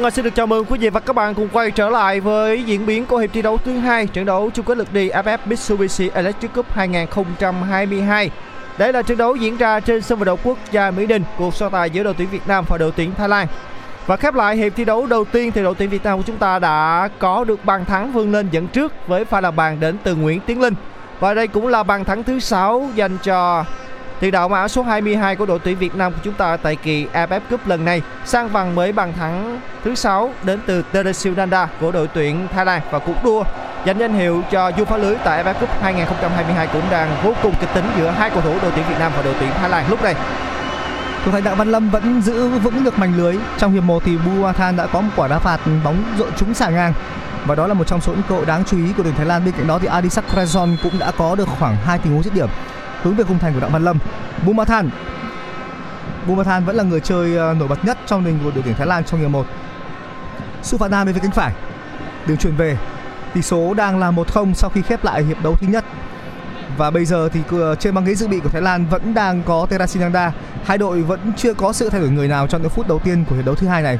Ngài xin được chào mừng quý vị và các bạn cùng quay trở lại với diễn biến của hiệp thi đấu thứ hai trận đấu chung kết lượt đi AFF Mitsubishi Electric Cup 2022. Đây là trận đấu diễn ra trên sân vận động quốc gia Mỹ Đình, cuộc so tài giữa đội tuyển Việt Nam và đội tuyển Thái Lan. Và khép lại hiệp thi đấu đầu tiên thì đội tuyển Việt Nam của chúng ta đã có được bàn thắng vươn lên dẫn trước với pha làm bàn đến từ Nguyễn Tiến Linh. Và đây cũng là bàn thắng thứ 6 dành cho tiền đạo mã số 22 của đội tuyển Việt Nam của chúng ta tại kỳ AFF Cup lần này sang bằng với bàn thắng thứ 6 đến từ Teresil Nanda của đội tuyển Thái Lan và cuộc đua giành danh hiệu cho du phá lưới tại AFF Cup 2022 cũng đang vô cùng kịch tính giữa hai cầu thủ đội tuyển Việt Nam và đội tuyển Thái Lan lúc này. Thủ thành Đặng Văn Lâm vẫn giữ vững được mảnh lưới. Trong hiệp 1 thì Buathan đã có một quả đá phạt bóng rội trúng xà ngang. Và đó là một trong số những cơ hội đáng chú ý của đội Thái Lan. Bên cạnh đó thì Adisak Krezon cũng đã có được khoảng hai tình huống dứt điểm hướng về khung thành của Đặng Văn Lâm. Bumathan Bumathan vẫn là người chơi ờ, nổi bật nhất trong đình của đội tuyển Thái Lan trong hiệp 1. Suvarna bên phía cánh phải. Đường chuyển về. Tỷ số đang là 1-0 sau khi khép lại hiệp đấu thứ nhất. Và bây giờ thì ờ, trên băng ghế dự bị của Thái Lan vẫn đang có Terasinanda. Hai đội vẫn chưa có sự thay đổi người nào trong những phút đầu tiên của hiệp đấu thứ hai này.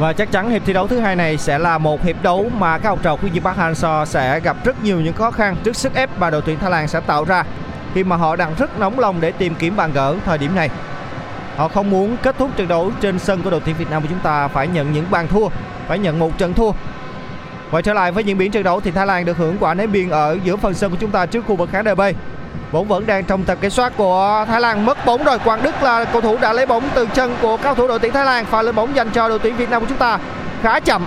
Và chắc chắn hiệp thi đấu thứ hai này sẽ là một hiệp đấu mà các học trò của Park Hang-seo sẽ gặp rất nhiều những khó khăn trước sức ép mà đội tuyển Thái Lan sẽ tạo ra khi mà họ đang rất nóng lòng để tìm kiếm bàn gỡ thời điểm này. Họ không muốn kết thúc trận đấu trên sân của đội tuyển Việt Nam của chúng ta phải nhận những bàn thua, phải nhận một trận thua. Quay trở lại với diễn biến trận đấu thì Thái Lan được hưởng quả ném biên ở giữa phần sân của chúng ta trước khu vực khán đài B. Bóng vẫn đang trong tầm kiểm soát của Thái Lan mất bóng rồi. Quang Đức là cầu thủ đã lấy bóng từ chân của cao thủ đội tuyển Thái Lan pha lên bóng dành cho đội tuyển Việt Nam của chúng ta khá chậm.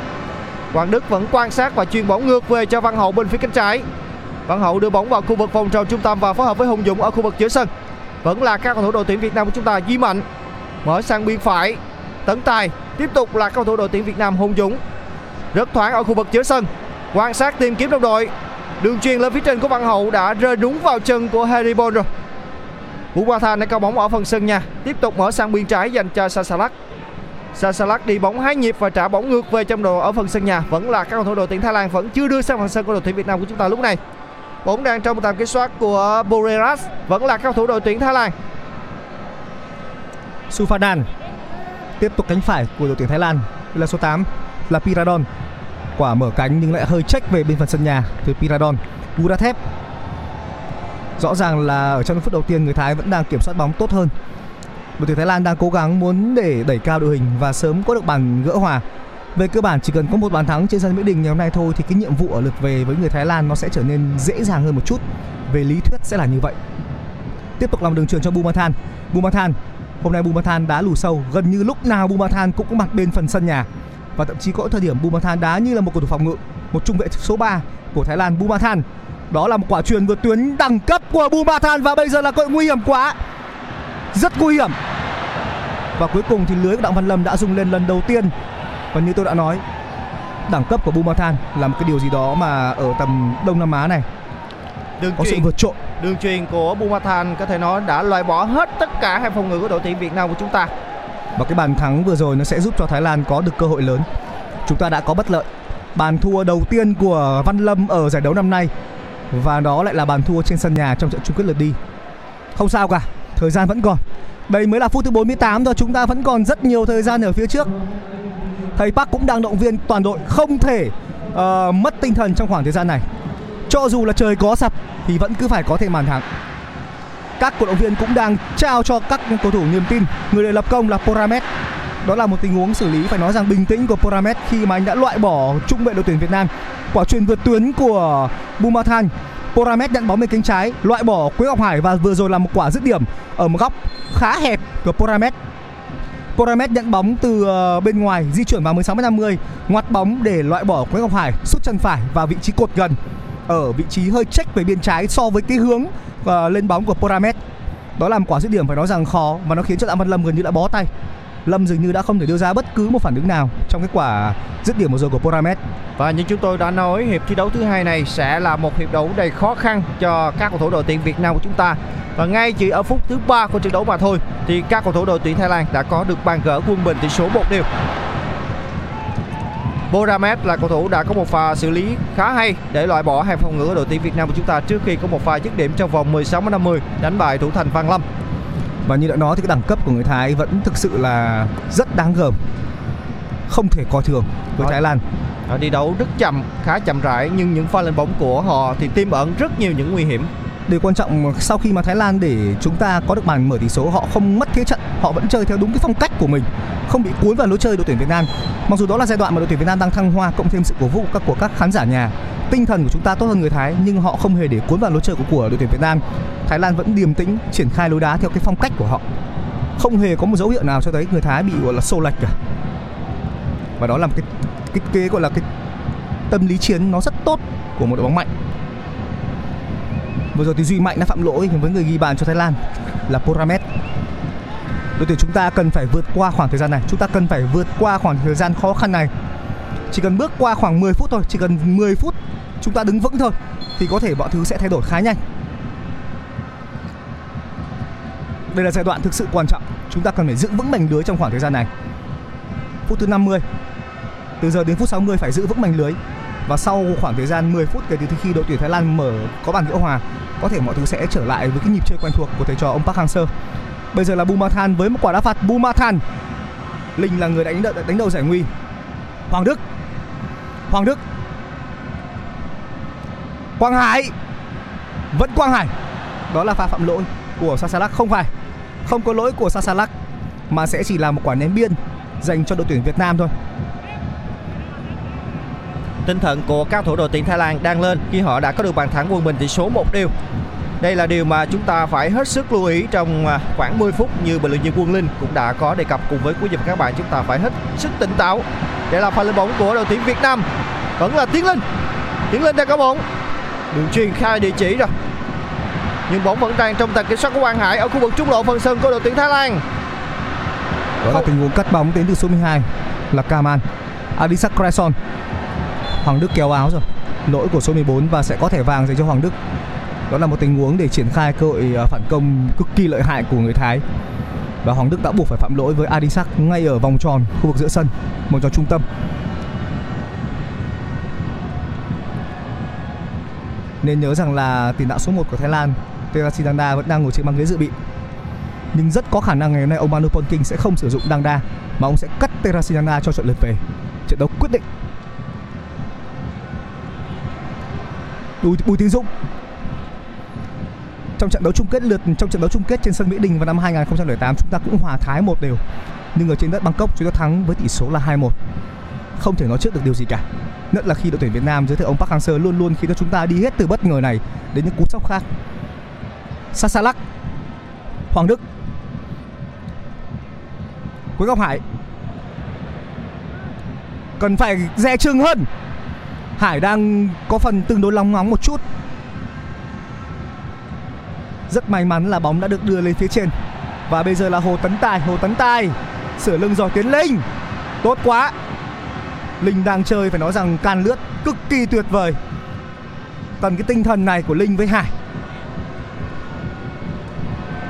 Quang Đức vẫn quan sát và chuyền bóng ngược về cho Văn Hậu bên phía cánh trái. Văn Hậu đưa bóng vào khu vực vòng tròn trung tâm và phối hợp với Hùng Dũng ở khu vực giữa sân. Vẫn là các cầu thủ đội tuyển Việt Nam của chúng ta Duy Mạnh mở sang biên phải. Tấn Tài tiếp tục là cầu thủ đội tuyển Việt Nam Hùng Dũng rất thoáng ở khu vực giữa sân. Quan sát tìm kiếm đồng đội. Đường truyền lên phía trên của Văn Hậu đã rơi đúng vào chân của Harry Bond rồi. Vũ Ba Thanh đã cao bóng ở phần sân nhà. Tiếp tục mở sang biên trái dành cho Sasalak. Sasalak đi bóng hai nhịp và trả bóng ngược về trong đồ ở phần sân nhà. Vẫn là các cầu thủ đội tuyển Thái Lan vẫn chưa đưa sang phần sân của đội tuyển Việt Nam của chúng ta lúc này. Bóng đang trong tầm kiểm soát của Boreras. Vẫn là các cầu thủ đội tuyển Thái Lan. Sufadan tiếp tục cánh phải của đội tuyển Thái Lan là số 8 là Piradon quả mở cánh nhưng lại hơi check về bên phần sân nhà từ Piradon. Urathep rõ ràng là ở trong phút đầu tiên người Thái vẫn đang kiểm soát bóng tốt hơn. Đội tuyển Thái Lan đang cố gắng muốn để đẩy cao đội hình và sớm có được bàn gỡ hòa. Về cơ bản chỉ cần có một bàn thắng trên sân Mỹ Đình ngày hôm nay thôi thì cái nhiệm vụ ở lượt về với người Thái Lan nó sẽ trở nên dễ dàng hơn một chút. Về lý thuyết sẽ là như vậy. Tiếp tục làm đường truyền cho Bumathan Bumathan Hôm nay Bumathan đã lùi sâu, gần như lúc nào Bumathan cũng có mặt bên phần sân nhà. Và thậm chí có thời điểm Bumathan đá như là một cầu thủ phòng ngự, một trung vệ số 3 của Thái Lan Bumathan. Đó là một quả truyền vượt tuyến đẳng cấp của Bumathan và bây giờ là cơ hội nguy hiểm quá. Rất nguy hiểm. Và cuối cùng thì lưới của Đặng Văn Lâm đã rung lên lần đầu tiên. Và như tôi đã nói, đẳng cấp của Bumathan là một cái điều gì đó mà ở tầm Đông Nam Á này Đường có sự truyền vượt trội. đường truyền của Bumathan có thể nói đã loại bỏ hết tất cả hai phòng ngự của đội tuyển Việt Nam của chúng ta. Và cái bàn thắng vừa rồi nó sẽ giúp cho Thái Lan có được cơ hội lớn. Chúng ta đã có bất lợi. Bàn thua đầu tiên của Văn Lâm ở giải đấu năm nay và đó lại là bàn thua trên sân nhà trong trận chung kết lượt đi. Không sao cả, thời gian vẫn còn. Đây mới là phút thứ 48 thôi, chúng ta vẫn còn rất nhiều thời gian ở phía trước. Thầy Park cũng đang động viên toàn đội không thể uh, mất tinh thần trong khoảng thời gian này. Cho dù là trời có sập thì vẫn cứ phải có thêm bàn thắng. Các cổ động viên cũng đang trao cho các cầu thủ niềm tin. Người lập công là Poramet. Đó là một tình huống xử lý phải nói rằng bình tĩnh của Poramet khi mà anh đã loại bỏ trung vệ đội tuyển Việt Nam. Quả truyền vượt tuyến của Bumathan Poramet nhận bóng bên cánh trái, loại bỏ Quế Ngọc Hải và vừa rồi là một quả dứt điểm ở một góc khá hẹp của Poramet. Poramet nhận bóng từ ờ, bên ngoài di chuyển vào 16m50 ngoặt bóng để loại bỏ Quế Ngọc Hải sút chân phải vào vị trí cột gần ở vị trí hơi check về bên trái so với cái hướng uh, lên bóng của Poramet đó là một quả dứt điểm phải nói rằng khó và nó khiến cho Đặng Văn Lâm gần như đã bó tay Lâm dường như đã không thể đưa ra bất cứ một phản ứng nào trong cái quả dứt điểm vừa rồi của Poramet Và như chúng tôi đã nói, hiệp thi đấu thứ hai này sẽ là một hiệp đấu đầy khó khăn cho các cầu thủ đội tuyển Việt Nam của chúng ta. Và ngay chỉ ở phút thứ ba của trận đấu mà thôi thì các cầu thủ đội tuyển Thái Lan đã có được bàn gỡ quân bình tỷ số một đều. Boramet là cầu thủ đã có một pha xử lý khá hay để loại bỏ hai phòng ngự của đội tuyển Việt Nam của chúng ta trước khi có một pha dứt điểm trong vòng 16 50 đánh bại thủ thành Văn Lâm. và như đã nói thì cái đẳng cấp của người Thái vẫn thực sự là rất đáng gờm không thể coi thường với. Thái Lan Họ đi đấu rất chậm, khá chậm rãi nhưng những pha lên bóng của họ thì tiềm ẩn rất nhiều những nguy hiểm. Điều quan trọng sau khi mà Thái Lan để chúng ta có được bàn mở tỷ số họ không mất thế trận, họ vẫn chơi theo đúng cái phong cách của mình, không bị cuốn vào lối chơi đội tuyển Việt Nam. Mặc dù đó là giai đoạn mà đội tuyển Việt Nam đang thăng hoa cộng thêm sự cổ vũ các của các khán giả nhà. Tinh thần của chúng ta tốt hơn người Thái nhưng họ không hề để cuốn vào lối chơi của, của đội tuyển Việt Nam. Thái Lan vẫn điềm tĩnh triển khai lối đá theo cái phong cách của họ. Không hề có một dấu hiệu nào cho thấy người Thái bị gọi là xô lệch cả. Và đó là một cái cái, cái gọi là cái tâm lý chiến nó rất tốt của một đội bóng mạnh. Vừa rồi thì Duy Mạnh đã phạm lỗi với người ghi bàn cho Thái Lan là Poramet. Đội tuyển chúng ta cần phải vượt qua khoảng thời gian này, chúng ta cần phải vượt qua khoảng thời gian khó khăn này. Chỉ cần bước qua khoảng 10 phút thôi, chỉ cần 10 phút chúng ta đứng vững thôi thì có thể mọi thứ sẽ thay đổi khá nhanh. Đây là giai đoạn thực sự quan trọng, chúng ta cần phải giữ vững mảnh lưới trong khoảng thời gian này. Phút thứ 50. Từ giờ đến phút 60 phải giữ vững mảnh lưới và sau khoảng thời gian 10 phút kể từ khi đội tuyển Thái Lan mở, có bàn gỡ hòa, có thể mọi thứ sẽ trở lại với cái nhịp chơi quen thuộc của thầy trò ông Park Hang-seo. Bây giờ là Bumathan với một quả đá phạt Bumathan. Linh là người đánh đ- đánh đầu giải nguy. Hoàng Đức. Hoàng Đức. Quang Hải. Vẫn Quang Hải. Đó là pha phạm lỗi của Sasalak không phải. Không có lỗi của Sasalak mà sẽ chỉ là một quả ném biên dành cho đội tuyển Việt Nam thôi. Tinh thần của các thủ đội tuyển Thái Lan đang lên khi họ đã có được bàn thắng quân bình tỷ số 1 đều. Đây là điều mà chúng ta phải hết sức lưu ý trong à, khoảng 10 phút như bình luận viên Quân Linh cũng đã có đề cập cùng với quý vị và các bạn. Chúng ta phải hết sức tỉnh táo. Để là pha lên bóng của đội tuyển Việt Nam. Vẫn là Tiến Linh. Tiến Linh đang có bóng. Đường truyền khai địa chỉ rồi. Nhưng bóng vẫn đang trong tầm kiểm soát của Quang Hải ở khu vực trung lộ phần sân của đội tuyển Thái Lan. Đó là tình huống cắt bóng đến từ số 12 là Kaman. Adisak Cresson. Hoàng Đức kéo áo rồi. Lỗi của số 14 và sẽ có thẻ vàng dành cho Hoàng Đức. Đó là một tình huống để triển khai cơ hội à, phản công cực kỳ lợi hại của người Thái. Và Hoàng Đức đã buộc phải phạm lỗi với Adisak ngay ở vòng tròn khu vực giữa sân, một tròn trung tâm. Nên nhớ rằng là tiền đạo số 1 của Thái Lan, Terasidanda vẫn đang ngồi trên băng ghế dự bị nhưng rất có khả năng ngày hôm nay ông Manu Ponking sẽ không sử dụng Dangda mà ông sẽ cắt Terasinana cho trận lượt về. Trận đấu quyết định. Bùi, Bùi Tiến Dũng. Trong trận đấu chung kết lượt trong trận đấu chung kết trên sân Mỹ Đình vào năm 2008 chúng ta cũng hòa thái một đều. Nhưng ở trên đất Bangkok chúng ta thắng với tỷ số là 2-1 không thể nói trước được điều gì cả. Nhất là khi đội tuyển Việt Nam dưới thời ông Park Hang-seo luôn luôn khiến cho chúng ta đi hết từ bất ngờ này đến những cú sốc khác. Sasalak Hoàng Đức Quế Ngọc Hải. Cần phải dè chừng hơn. Hải đang có phần tương đối lóng ngóng một chút. Rất may mắn là bóng đã được đưa lên phía trên. Và bây giờ là Hồ Tấn Tài. Hồ Tấn Tài Sửa lưng rồi Tiến Linh Tốt quá. Linh đang chơi, phải nói rằng can lướt cực kỳ tuyệt vời. Cần cái tinh thần này của Linh với Hải.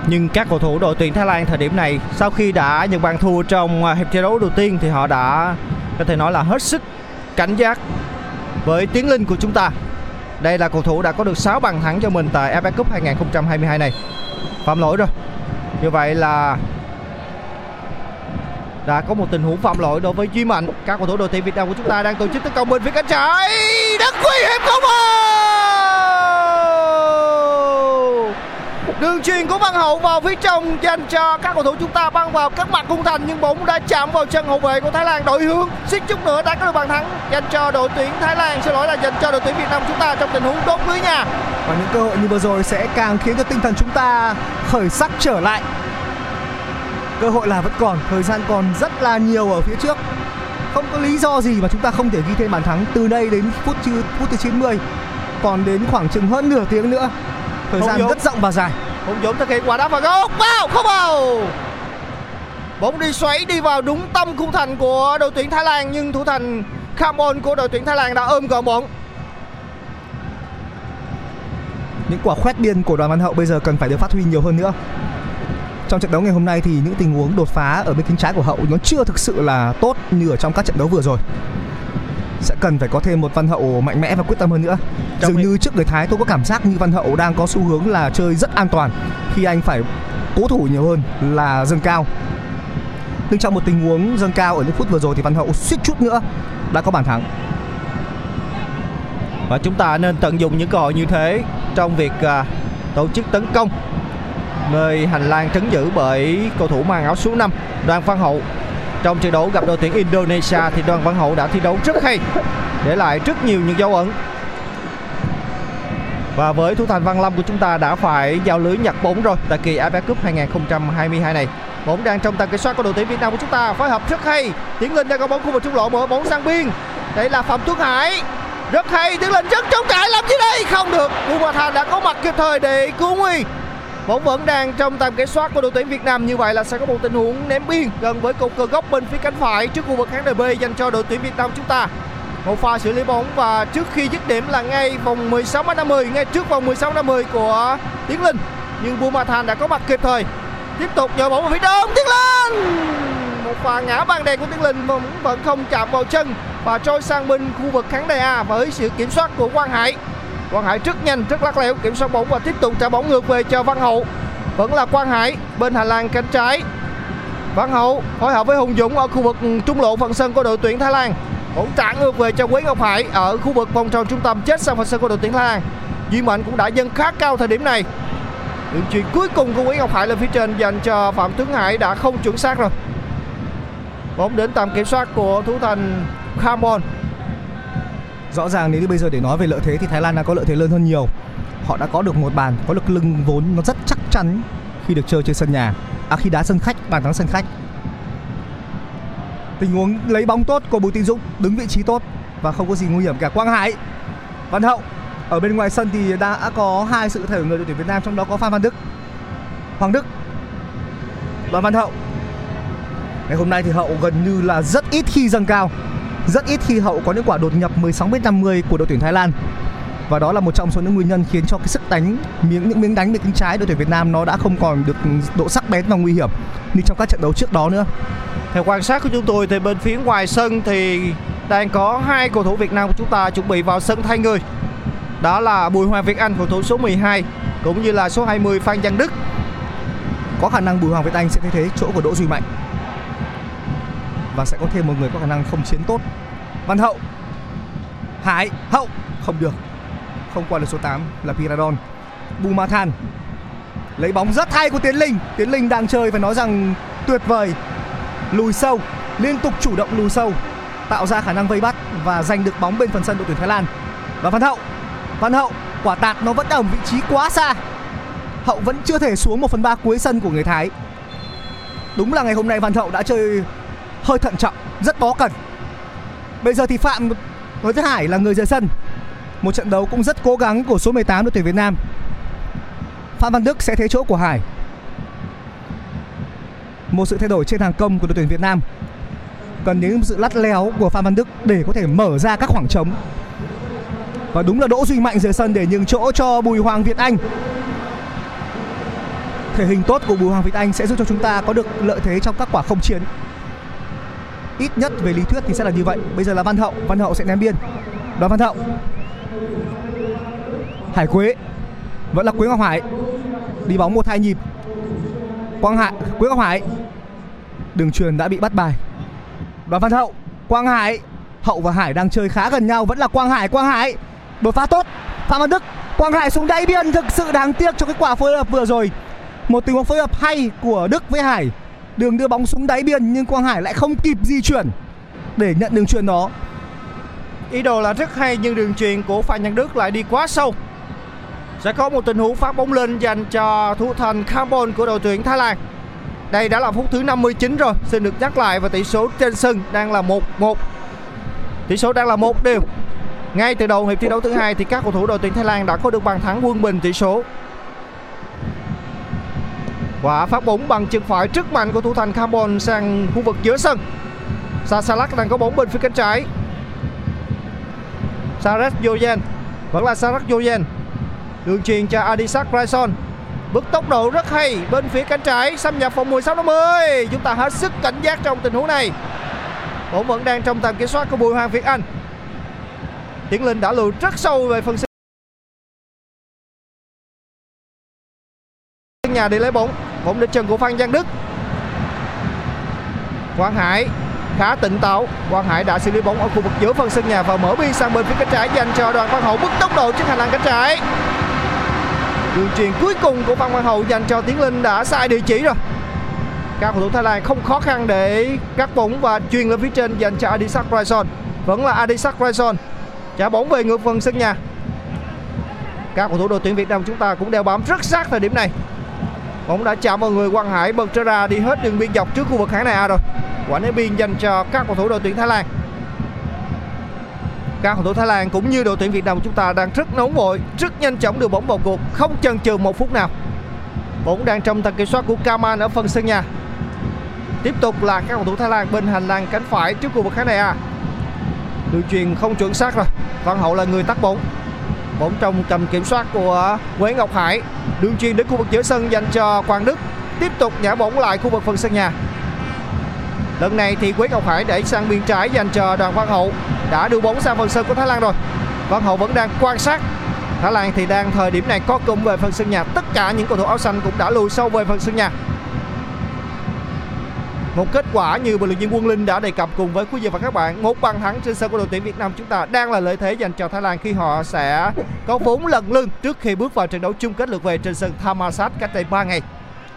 Nhưng các cầu thủ đội tuyển Thái Lan thời điểm này, sau khi đã nhận bàn thua trong à, hiệp thi đấu đầu tiên thì họ đã có thể nói là hết sức cảnh giác với Tiến Linh của chúng ta. Đây là cầu thủ đã có được 6 bàn thắng cho mình tại FA Cup 2022 này. Phạm lỗi rồi. Như vậy là đã có một tình huống phạm lỗi đối với Duy Mạnh. Các cầu thủ đội tuyển Việt Nam của chúng ta đang tổ chức tấn công bên phía cánh trái. Rất nguy hiểm không Đường truyền của Văn Hậu vào phía trong dành cho các cầu thủ chúng ta băng vào các mặt khung thành, nhưng bóng đã chạm vào chân hậu vệ của Thái Lan. Đội hướng, suýt chút nữa đã có được bàn thắng dành cho đội tuyển Thái Lan. Xin lỗi là dành cho đội tuyển Việt Nam chúng ta trong tình huống đốt lưới nhà và những cơ hội như vừa rồi sẽ càng khiến cho tinh thần chúng ta khởi sắc trở lại. Cơ hội là vẫn còn, thời gian còn rất là nhiều ở phía trước. Không có lý do gì mà chúng ta không thể ghi thêm bàn thắng từ đây đến phút chưa phút thứ 90 còn đến khoảng chừng hơn nửa tiếng nữa thời Không gian Dũng. rất rộng và dài. Hùng Dũng thực hiện quả đá phạt góc. Vào không vào. Bóng đi xoáy đi vào đúng tâm khung thành của đội tuyển Thái Lan nhưng thủ thành Khamon của đội tuyển Thái Lan đã ôm gọn bóng. Những quả khoét biên của đoàn văn hậu bây giờ cần phải được phát huy nhiều hơn nữa. Trong trận đấu ngày hôm nay thì những tình huống đột phá ở bên cánh trái của hậu nó chưa thực sự là tốt như ở trong các trận đấu vừa rồi sẽ cần phải có thêm một văn hậu mạnh mẽ và quyết tâm hơn nữa. Trong dường khi- như trước người thái tôi có cảm giác như văn hậu đang có xu hướng là chơi rất an toàn khi anh phải cố thủ nhiều hơn là dâng cao. Nhưng trong một tình huống dâng cao ở những phút vừa rồi thì văn hậu suýt chút nữa đã có bàn thắng. Và chúng ta nên tận dụng những cơ hội như thế trong việc à, tổ chức tấn công nơi hành lang trấn giữ bởi cầu thủ mang áo số 5 Đoàn Văn Hậu trong trận đấu gặp đội tuyển Indonesia thì Đoàn Văn Hậu đã thi đấu rất hay, để lại rất nhiều những dấu ấn. Và với thủ thành Văn Lâm của chúng ta đã phải giao lưới nhặt bóng rồi tại kỳ AFF Cup 2022 này. Bóng đang trong tầm kiểm soát của đội tuyển Việt Nam của chúng ta, phối hợp rất hay. Tiến Linh đang có bóng khu vực trung lộ, mở bóng sang biên. Đây là Phạm Tuấn Hải. Rất hay, Tiến Linh rất chống cãi, làm gì đây? Không được. Bumathan đã có mặt kịp thời để cứu nguy bóng vẫn đang trong tầm kiểm soát của đội tuyển Việt Nam. Như vậy là sẽ có một tình huống ném biên gần với cột cờ góc bên phía cánh phải trước khu vực khán đài B dành cho đội tuyển Việt Nam chúng ta. Một pha xử lý bóng và trước khi dứt điểm là ngay vòng 16 50 ngay trước vòng 16 50 của Tiến Linh. Nhưng Bumathan đã có mặt kịp thời. Tiếp tục nhờ bóng phía đông Tiến Linh! Một pha ngã bàn đèn của Tiến Linh vẫn, vẫn không chạm vào chân và trôi sang bên khu vực khán đài A với sự kiểm soát của Quang Hải. Quang Hải rất nhanh, rất lắc lẻo kiểm soát bóng và tiếp tục trả bóng ngược về cho Văn Hậu. Vẫn là Quang Hải, bên hành lang cánh trái. Văn Hậu phối hợp với Hùng Dũng ở khu vực trung lộ phần sân của đội tuyển Thái Lan. Bóng trả ngược về cho Quế Ngọc Hải ở khu vực vòng tròn trung tâm chết sang phần sân của đội tuyển Thái Lan. Duy Mạnh cũng đã dâng khá cao thời điểm này. Đường chuyền cuối cùng của Quế Ngọc Hải lên phía trên dành cho Phạm Tuấn Hải đã không chuẩn xác rồi. Bóng đến tầm kiểm soát của thủ thành Khamon rõ ràng nếu như bây giờ để nói về lợi thế thì Thái Lan đã có lợi thế lớn hơn nhiều. Họ đã có được một bàn, có lực lưng vốn nó rất chắc chắn khi được chơi trên sân nhà. À khi đá sân khách, bàn thắng sân khách. Tình huống lấy bóng tốt của Bùi Tiến Dũng, đứng vị trí tốt và không có gì nguy hiểm cả. Quang Hải, Văn Hậu, ở bên ngoài sân thì đã có hai sự thể người đội tuyển Việt Nam, trong đó có Phan Văn Đức. Hoàng Đức Đoàn Văn Hậu. Ngày hôm nay thì Hậu gần như là rất ít khi dâng cao rất ít khi Hậu có những quả đột nhập 16 m 50 của đội tuyển Thái Lan và đó là một trong số những nguyên nhân khiến cho cái sức đánh miếng những miếng đánh về cánh trái đội tuyển Việt Nam nó đã không còn được độ sắc bén và nguy hiểm như trong các trận đấu trước đó nữa Theo quan sát của chúng tôi thì bên phía ngoài sân thì đang có hai cầu thủ Việt Nam của chúng ta chuẩn bị vào sân thay người. Đó là Bùi Hoàng Việt Anh cầu thủ số 12 cũng như là số 20 Phan Văn Đức. có khả năng Bùi Hoàng Việt Anh sẽ thay thế chỗ của Đỗ Duy Mạnh và sẽ có thêm một người có khả năng không chiến tốt. Văn Hậu. Hải Hậu. Không được. Không qua được số 8 là Piradon. Bumathan lấy bóng rất hay của Tiến Linh. Tiến Linh đang chơi phải nói rằng tuyệt vời. Lùi sâu. Liên tục chủ động lùi sâu. Tạo ra khả năng vây bắt và giành được bóng bên phần sân đội tuyển Thái Lan. Và Văn Hậu. Văn Hậu, quả tạt nó vẫn ở vị trí quá xa. Hậu vẫn chưa thể xuống 1 phần 3 cuối sân của người Thái. Đúng là ngày hôm nay Văn Hậu đã chơi hơi thận trọng, rất bó cần. Bây giờ thì Phạm với Thế Hải là người rời sân. Một trận đấu cũng rất cố gắng của số 18 đội tuyển Việt Nam. Phạm Văn Đức sẽ thế chỗ của Hải. Một sự thay đổi trên hàng công của đội tuyển Việt Nam. Cần những sự lắt léo của Phạm Văn Đức để có thể mở ra các khoảng trống. Và đúng là Đỗ Duy Mạnh rời sân để nhường chỗ cho Bùi Hoàng Việt Anh. Thể hình tốt của Bùi Hoàng Việt Anh sẽ giúp cho chúng ta có được lợi thế trong các quả không chiến. Ít nhất về lý thuyết thì sẽ là như vậy. Bây giờ là Văn Hậu, Văn Hậu sẽ ném biên. Đoàn Văn Hậu. Hải Quế. Vẫn là Quế Ngọc Hải. Đi bóng một hai nhịp. Quang Hải Quế Ngọc Hải. Đường truyền đã bị bắt bài. Đoàn Văn Hậu. Quang Hải. Hậu và Hải đang chơi khá gần nhau. Vẫn là Quang Hải. Quang Hải. Đột phá tốt. Phạm Văn Đức. Quang Hải xuống đáy biên. Thực sự đáng tiếc cho cái quả phối hợp vừa rồi. Một tình huống phối hợp hay của Đức với Hải đường đưa bóng xuống đáy biên nhưng Quang Hải lại không kịp di chuyển để nhận đường truyền đó Ý đồ là rất hay nhưng đường truyền của Phạm Nhân Đức lại đi quá sâu. Sẽ có một tình huống phát bóng lên dành cho thủ thành carbon của đội tuyển Thái Lan. Đây đã là phút thứ 59 rồi, xin được nhắc lại và tỷ số trên sân đang là 1-1. Tỷ số đang là một đều. Ngay từ đầu hiệp thi đấu thứ hai thì các cầu thủ đội tuyển Thái Lan đã có được bàn thắng quân bình tỷ số. Quả phát bóng bằng chân phải rất mạnh của thủ thành carbon sang khu vực giữa sân. Sasalak đang có bóng bên phía cánh trái. Saret Yoyen, vẫn là Saret Yoyen. Đường truyền cho Adisak Raison bước tốc độ rất hay bên phía cánh trái, xâm nhập phòng 16 50 chúng ta hết sức cảnh giác trong tình huống này. Bóng vẫn đang trong tầm kiểm soát của Bùi Hoàng Việt Anh. Tiến Linh đã lùi rất sâu về phần sân nhà để lấy bóng bóng đến chân của Phan Giang Đức. Quang Hải khá tỉnh táo. Quang Hải đã xử lý bóng ở khu vực giữa phần sân nhà và mở biên sang bên phía cánh trái dành cho đoàn Văn Hậu. Bứt tốc độ trên hành lang cánh trái. Đường truyền cuối cùng của Phan Văn Hậu dành cho Tiến Linh đã sai địa chỉ rồi. Các cầu thủ Thái Lan không khó khăn để cắt bóng và truyền lên phía trên dành cho Adisak Raison vẫn là Adisak Raison trả bóng về ngược phần sân nhà. Các cầu thủ đội tuyển Việt Nam chúng ta cũng đeo bám rất sát thời điểm này bóng đã chạm vào người Quang Hải, bật ra đi hết đường biên dọc trước khu vực khán đài rồi. Quả ném biên dành cho các cầu thủ đội tuyển Thái Lan. Các cầu thủ Thái Lan cũng như đội tuyển Việt Nam chúng ta đang rất nóng vội, rất nhanh chóng đưa bóng vào cuộc, không chần chừ một phút nào. Bóng đang trong tầm kiểm soát của Kaman ở phần sân nhà. Tiếp tục là các cầu thủ Thái Lan bên hành lang cánh phải trước khu vực khán đài A. Đường truyền không chuẩn xác rồi. Văn Hậu là người tắt bóng. Bóng trong tầm kiểm soát của Quế Ngọc Hải đường truyền đến khu vực giữa sân dành cho Quang Đức. Tiếp tục nhả bóng lại khu vực phần sân nhà. Lần này thì Quế Ngọc Hải để sang biên trái dành cho Đoàn Văn Hậu. Đã đưa bóng sang phần sân của Thái Lan rồi. Văn Hậu vẫn đang quan sát. Thái Lan thì đang thời điểm này có cung về phần sân nhà. Tất cả những cầu thủ áo xanh cũng đã lùi sâu về phần sân nhà một kết quả như bình luận viên Quân Linh đã đề cập cùng với quý vị và các bạn một bàn thắng trên sân của đội tuyển Việt Nam chúng ta đang là lợi thế dành cho Thái Lan khi họ sẽ có vốn lần lưng trước khi bước vào trận đấu chung kết lượt về trên sân Thammasat cách đây 3 ngày.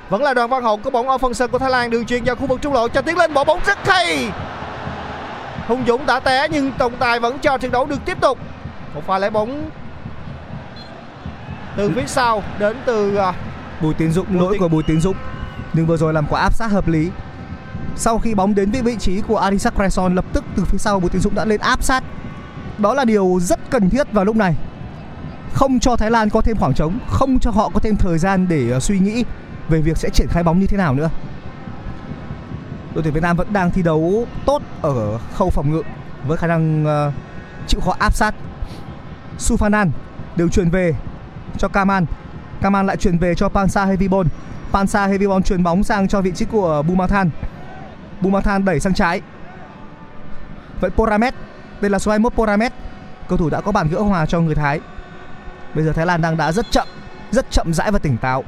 Vẫn là đoàn văn hậu có bóng ở phần sân của thái lan đường truyền vào khu vực trung lộ cho tiến lên bỏ bóng rất hay. Hùng dũng đã té nhưng trọng tài vẫn cho trận đấu được tiếp tục. Một pha lấy bóng từ phía sau đến từ à, Bùi Tiến Dũng lỗi của Bùi Tiến Dũng. Nhưng vừa rồi làm quả áp sát hợp lý sau khi bóng đến vị vị trí của Arisak Raison lập tức từ phía sau Bùi Tiến Dũng đã lên áp sát. Đó là điều rất cần thiết vào lúc này. Không cho Thái Lan có thêm khoảng trống, không cho họ có thêm thời gian để ờ, suy nghĩ về việc sẽ triển khai bóng như thế nào nữa. Đội tuyển Việt Nam vẫn đang thi đấu tốt ở khâu phòng ngự với khả năng ờ, chịu khó áp sát. Sufanan đều truyền về cho Kaman. Kaman lại truyền về cho Pansa Hevibon Pansa Hevibon truyền bóng sang cho vị trí của Bumathan. Bumathan đẩy sang trái. Vẫn Poramet, Đây là số 21 Poramet. Cầu thủ đã có bàn gỡ hòa cho người Thái. Bây giờ Thái Lan đang đã rất chậm Rất chậm rãi và tỉnh táo.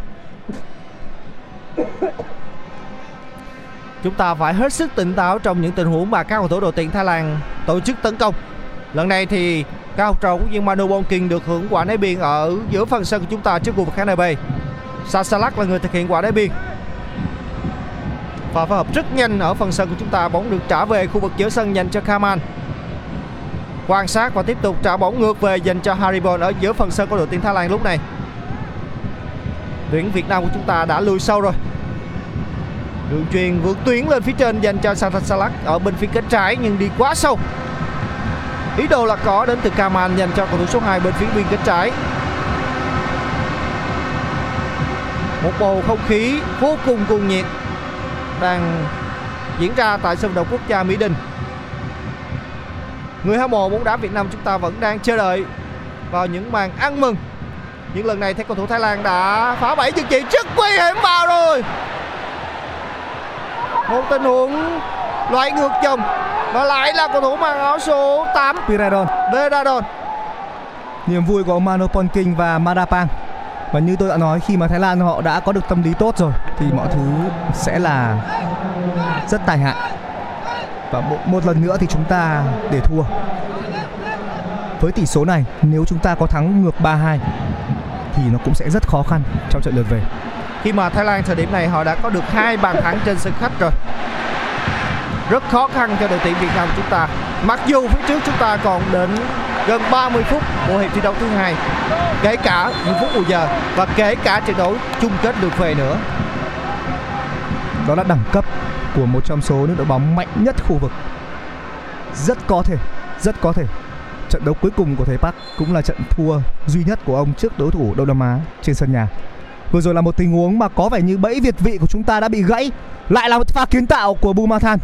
Chúng ta phải hết sức tỉnh táo trong những tình huống mà các cầu thủ đội tuyển Thái Lan tổ chức tấn công. Lần này thì các học trò của viên Manu Bonking được hưởng quả đá biên ở giữa phần sân của chúng ta trước khu vực khán đài B Sasalak là người thực hiện quả đá biên và phối hợp rất nhanh ở phần sân của chúng ta. Bóng được trả về khu vực giữa sân dành cho Kaman. Quan sát và tiếp tục trả bóng ngược về dành cho Haribon ở giữa phần sân của đội tuyển Thái Lan lúc này. Tuyển Việt Nam của chúng ta đã lùi sâu rồi. Đường truyền vượt tuyến lên phía trên dành cho Sasalak ở bên phía cánh trái nhưng đi quá sâu. Ý đồ là có đến từ Kaman dành cho cầu thủ số 2 bên phía biên cánh trái. Một bầu không khí vô cùng cuồng nhiệt đang diễn ra tại sân vận động quốc gia Mỹ Đình. Người hâm mộ bóng đá Việt Nam chúng ta vẫn đang chờ đợi vào những màn ăn mừng. Những lần này thấy cầu thủ Thái Lan đã phá bẫy chừng trị rất nguy hiểm vào rồi. Một tình huống loại ngược dòng và lại là cầu thủ mang áo số 8 Piradon. Veradon niềm vui của Mano Ponking và Madapang. Và như tôi đã nói khi mà Thái Lan họ đã có được tâm lý tốt rồi thì mọi thứ sẽ là rất tai hại. Và một, một lần nữa thì chúng ta để thua. Với tỷ số này nếu chúng ta có thắng ngược 3-2 thì nó cũng sẽ rất khó khăn trong trận lượt về. Khi mà Thái Lan thời điểm này họ đã có được hai bàn thắng trên sân khách rồi. Rất khó khăn cho đội tuyển Việt Nam chúng ta. Mặc dù phía trước chúng ta còn đến gần 30 phút của hiệp thi đấu thứ hai kể cả những phút bù giờ và kể cả trận đấu chung kết lượt về nữa đó là đẳng cấp của một trong số những đội bóng mạnh nhất khu vực. Rất có thể, rất có thể trận đấu cuối cùng của thầy Park cũng là trận thua duy nhất của ông trước đối thủ Đông Nam Á trên sân nhà. Vừa rồi là một tình huống mà có vẻ như bẫy việt vị của chúng ta đã bị gãy, lại là một pha kiến tạo của Bumathan.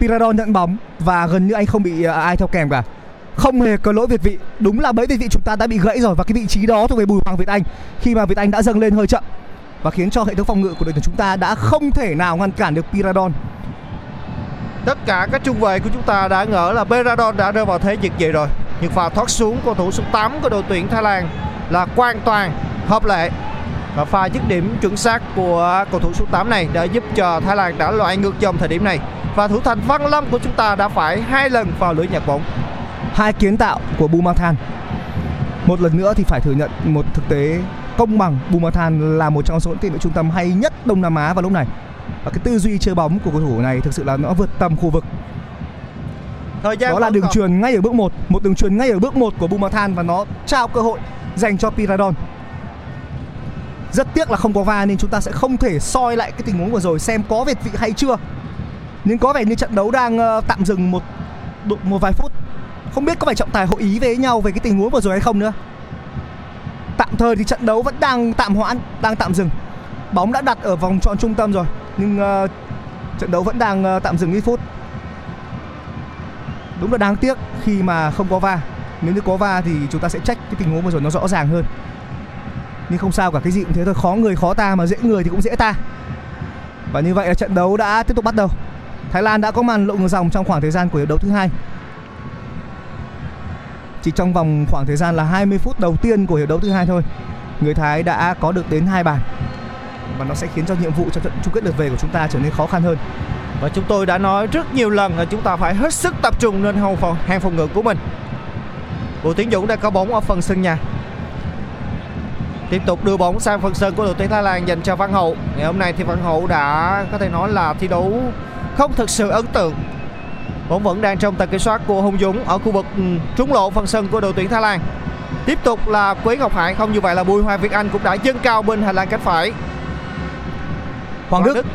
Piradon nhận bóng và gần như anh không bị à, ai theo kèm cả. Không hề có lỗi việt vị. Đúng là bẫy việt vị chúng ta đã bị gãy rồi và cái vị trí đó thuộc về bùi hoàng việt anh. Khi mà việt anh đã dâng lên hơi chậm và khiến cho hệ thống phòng ngự của đội tuyển chúng ta đã không thể nào ngăn cản được Piradon. Tất cả các trung vệ của chúng ta đã ngỡ là Beradon đã rơi vào thế giật vậy rồi. Nhưng pha thoát xuống cầu thủ số 8 của đội tuyển Thái Lan là hoàn toàn hợp lệ. Và pha dứt điểm chuẩn xác của cầu thủ số 8 này đã giúp cho Thái Lan đã loại ngược dòng thời điểm này. Và thủ thành Văn Lâm của chúng ta đã phải hai lần vào lưới nhặt bóng. Hai kiến tạo của Bumathan. Một lần nữa thì phải thừa nhận một thực tế công bằng Bumathan là một trong số những tiền vệ trung tâm hay nhất Đông Nam Á vào lúc này. Và cái tư duy chơi bóng của cầu thủ này thực sự là nó vượt tầm khu vực. Thời gian đó là đường còn. truyền ngay ở bước 1 một đường truyền ngay ở bước 1 của Bumathan và nó trao cơ hội dành cho Piradon. Rất tiếc là không có va nên chúng ta sẽ không thể soi lại cái tình huống vừa rồi xem có việt vị hay chưa. Nhưng có vẻ như trận đấu đang ờ, tạm dừng một một vài phút. Không biết có phải trọng tài hội ý với nhau về cái tình huống vừa rồi hay không nữa thời thì trận đấu vẫn đang tạm hoãn đang tạm dừng. Bóng đã đặt ở vòng tròn trung tâm rồi nhưng uh, trận đấu vẫn đang uh, tạm dừng ít phút. Đúng là đáng tiếc khi mà không có va. Nếu như có va thì chúng ta sẽ trách cái tình huống vừa rồi nó rõ ràng hơn. Nhưng không sao cả cái gì cũng thế thôi. Khó người khó ta mà dễ người thì cũng dễ ta. Và như vậy là trận đấu đã tiếp tục bắt đầu. Thái Lan đã có màn lội ngược dòng trong khoảng thời gian của hiệp đấu thứ hai chỉ trong vòng khoảng thời gian là 20 phút đầu tiên của hiệp đấu thứ hai thôi người Thái đã có được đến hai bàn. Và nó sẽ khiến cho nhiệm vụ cho trận chung kết lượt về của chúng ta trở nên khó khăn hơn. Và chúng tôi đã nói rất nhiều lần là chúng ta phải hết sức tập trung lên hàng phòng, hàng phòng ngự của mình. Bùi Tiến Dũng đã có bóng ở phần sân nhà. Tiếp tục đưa bóng sang phần sân của đội tuyển Thái Lan dành cho Văn Hậu. Ngày hôm nay thì Văn Hậu đã có thể nói là thi đấu không thực sự ấn tượng bóng vẫn đang trong tầm kiểm soát của Hùng Dũng ở khu vực ừ, trúng lộ phần sân của đội tuyển Thái Lan. Tiếp tục là Quế Ngọc Hải không như vậy là Bùi Hoàng Việt Anh cũng đã dâng cao bên hành lang cánh phải. Hoàng Đức.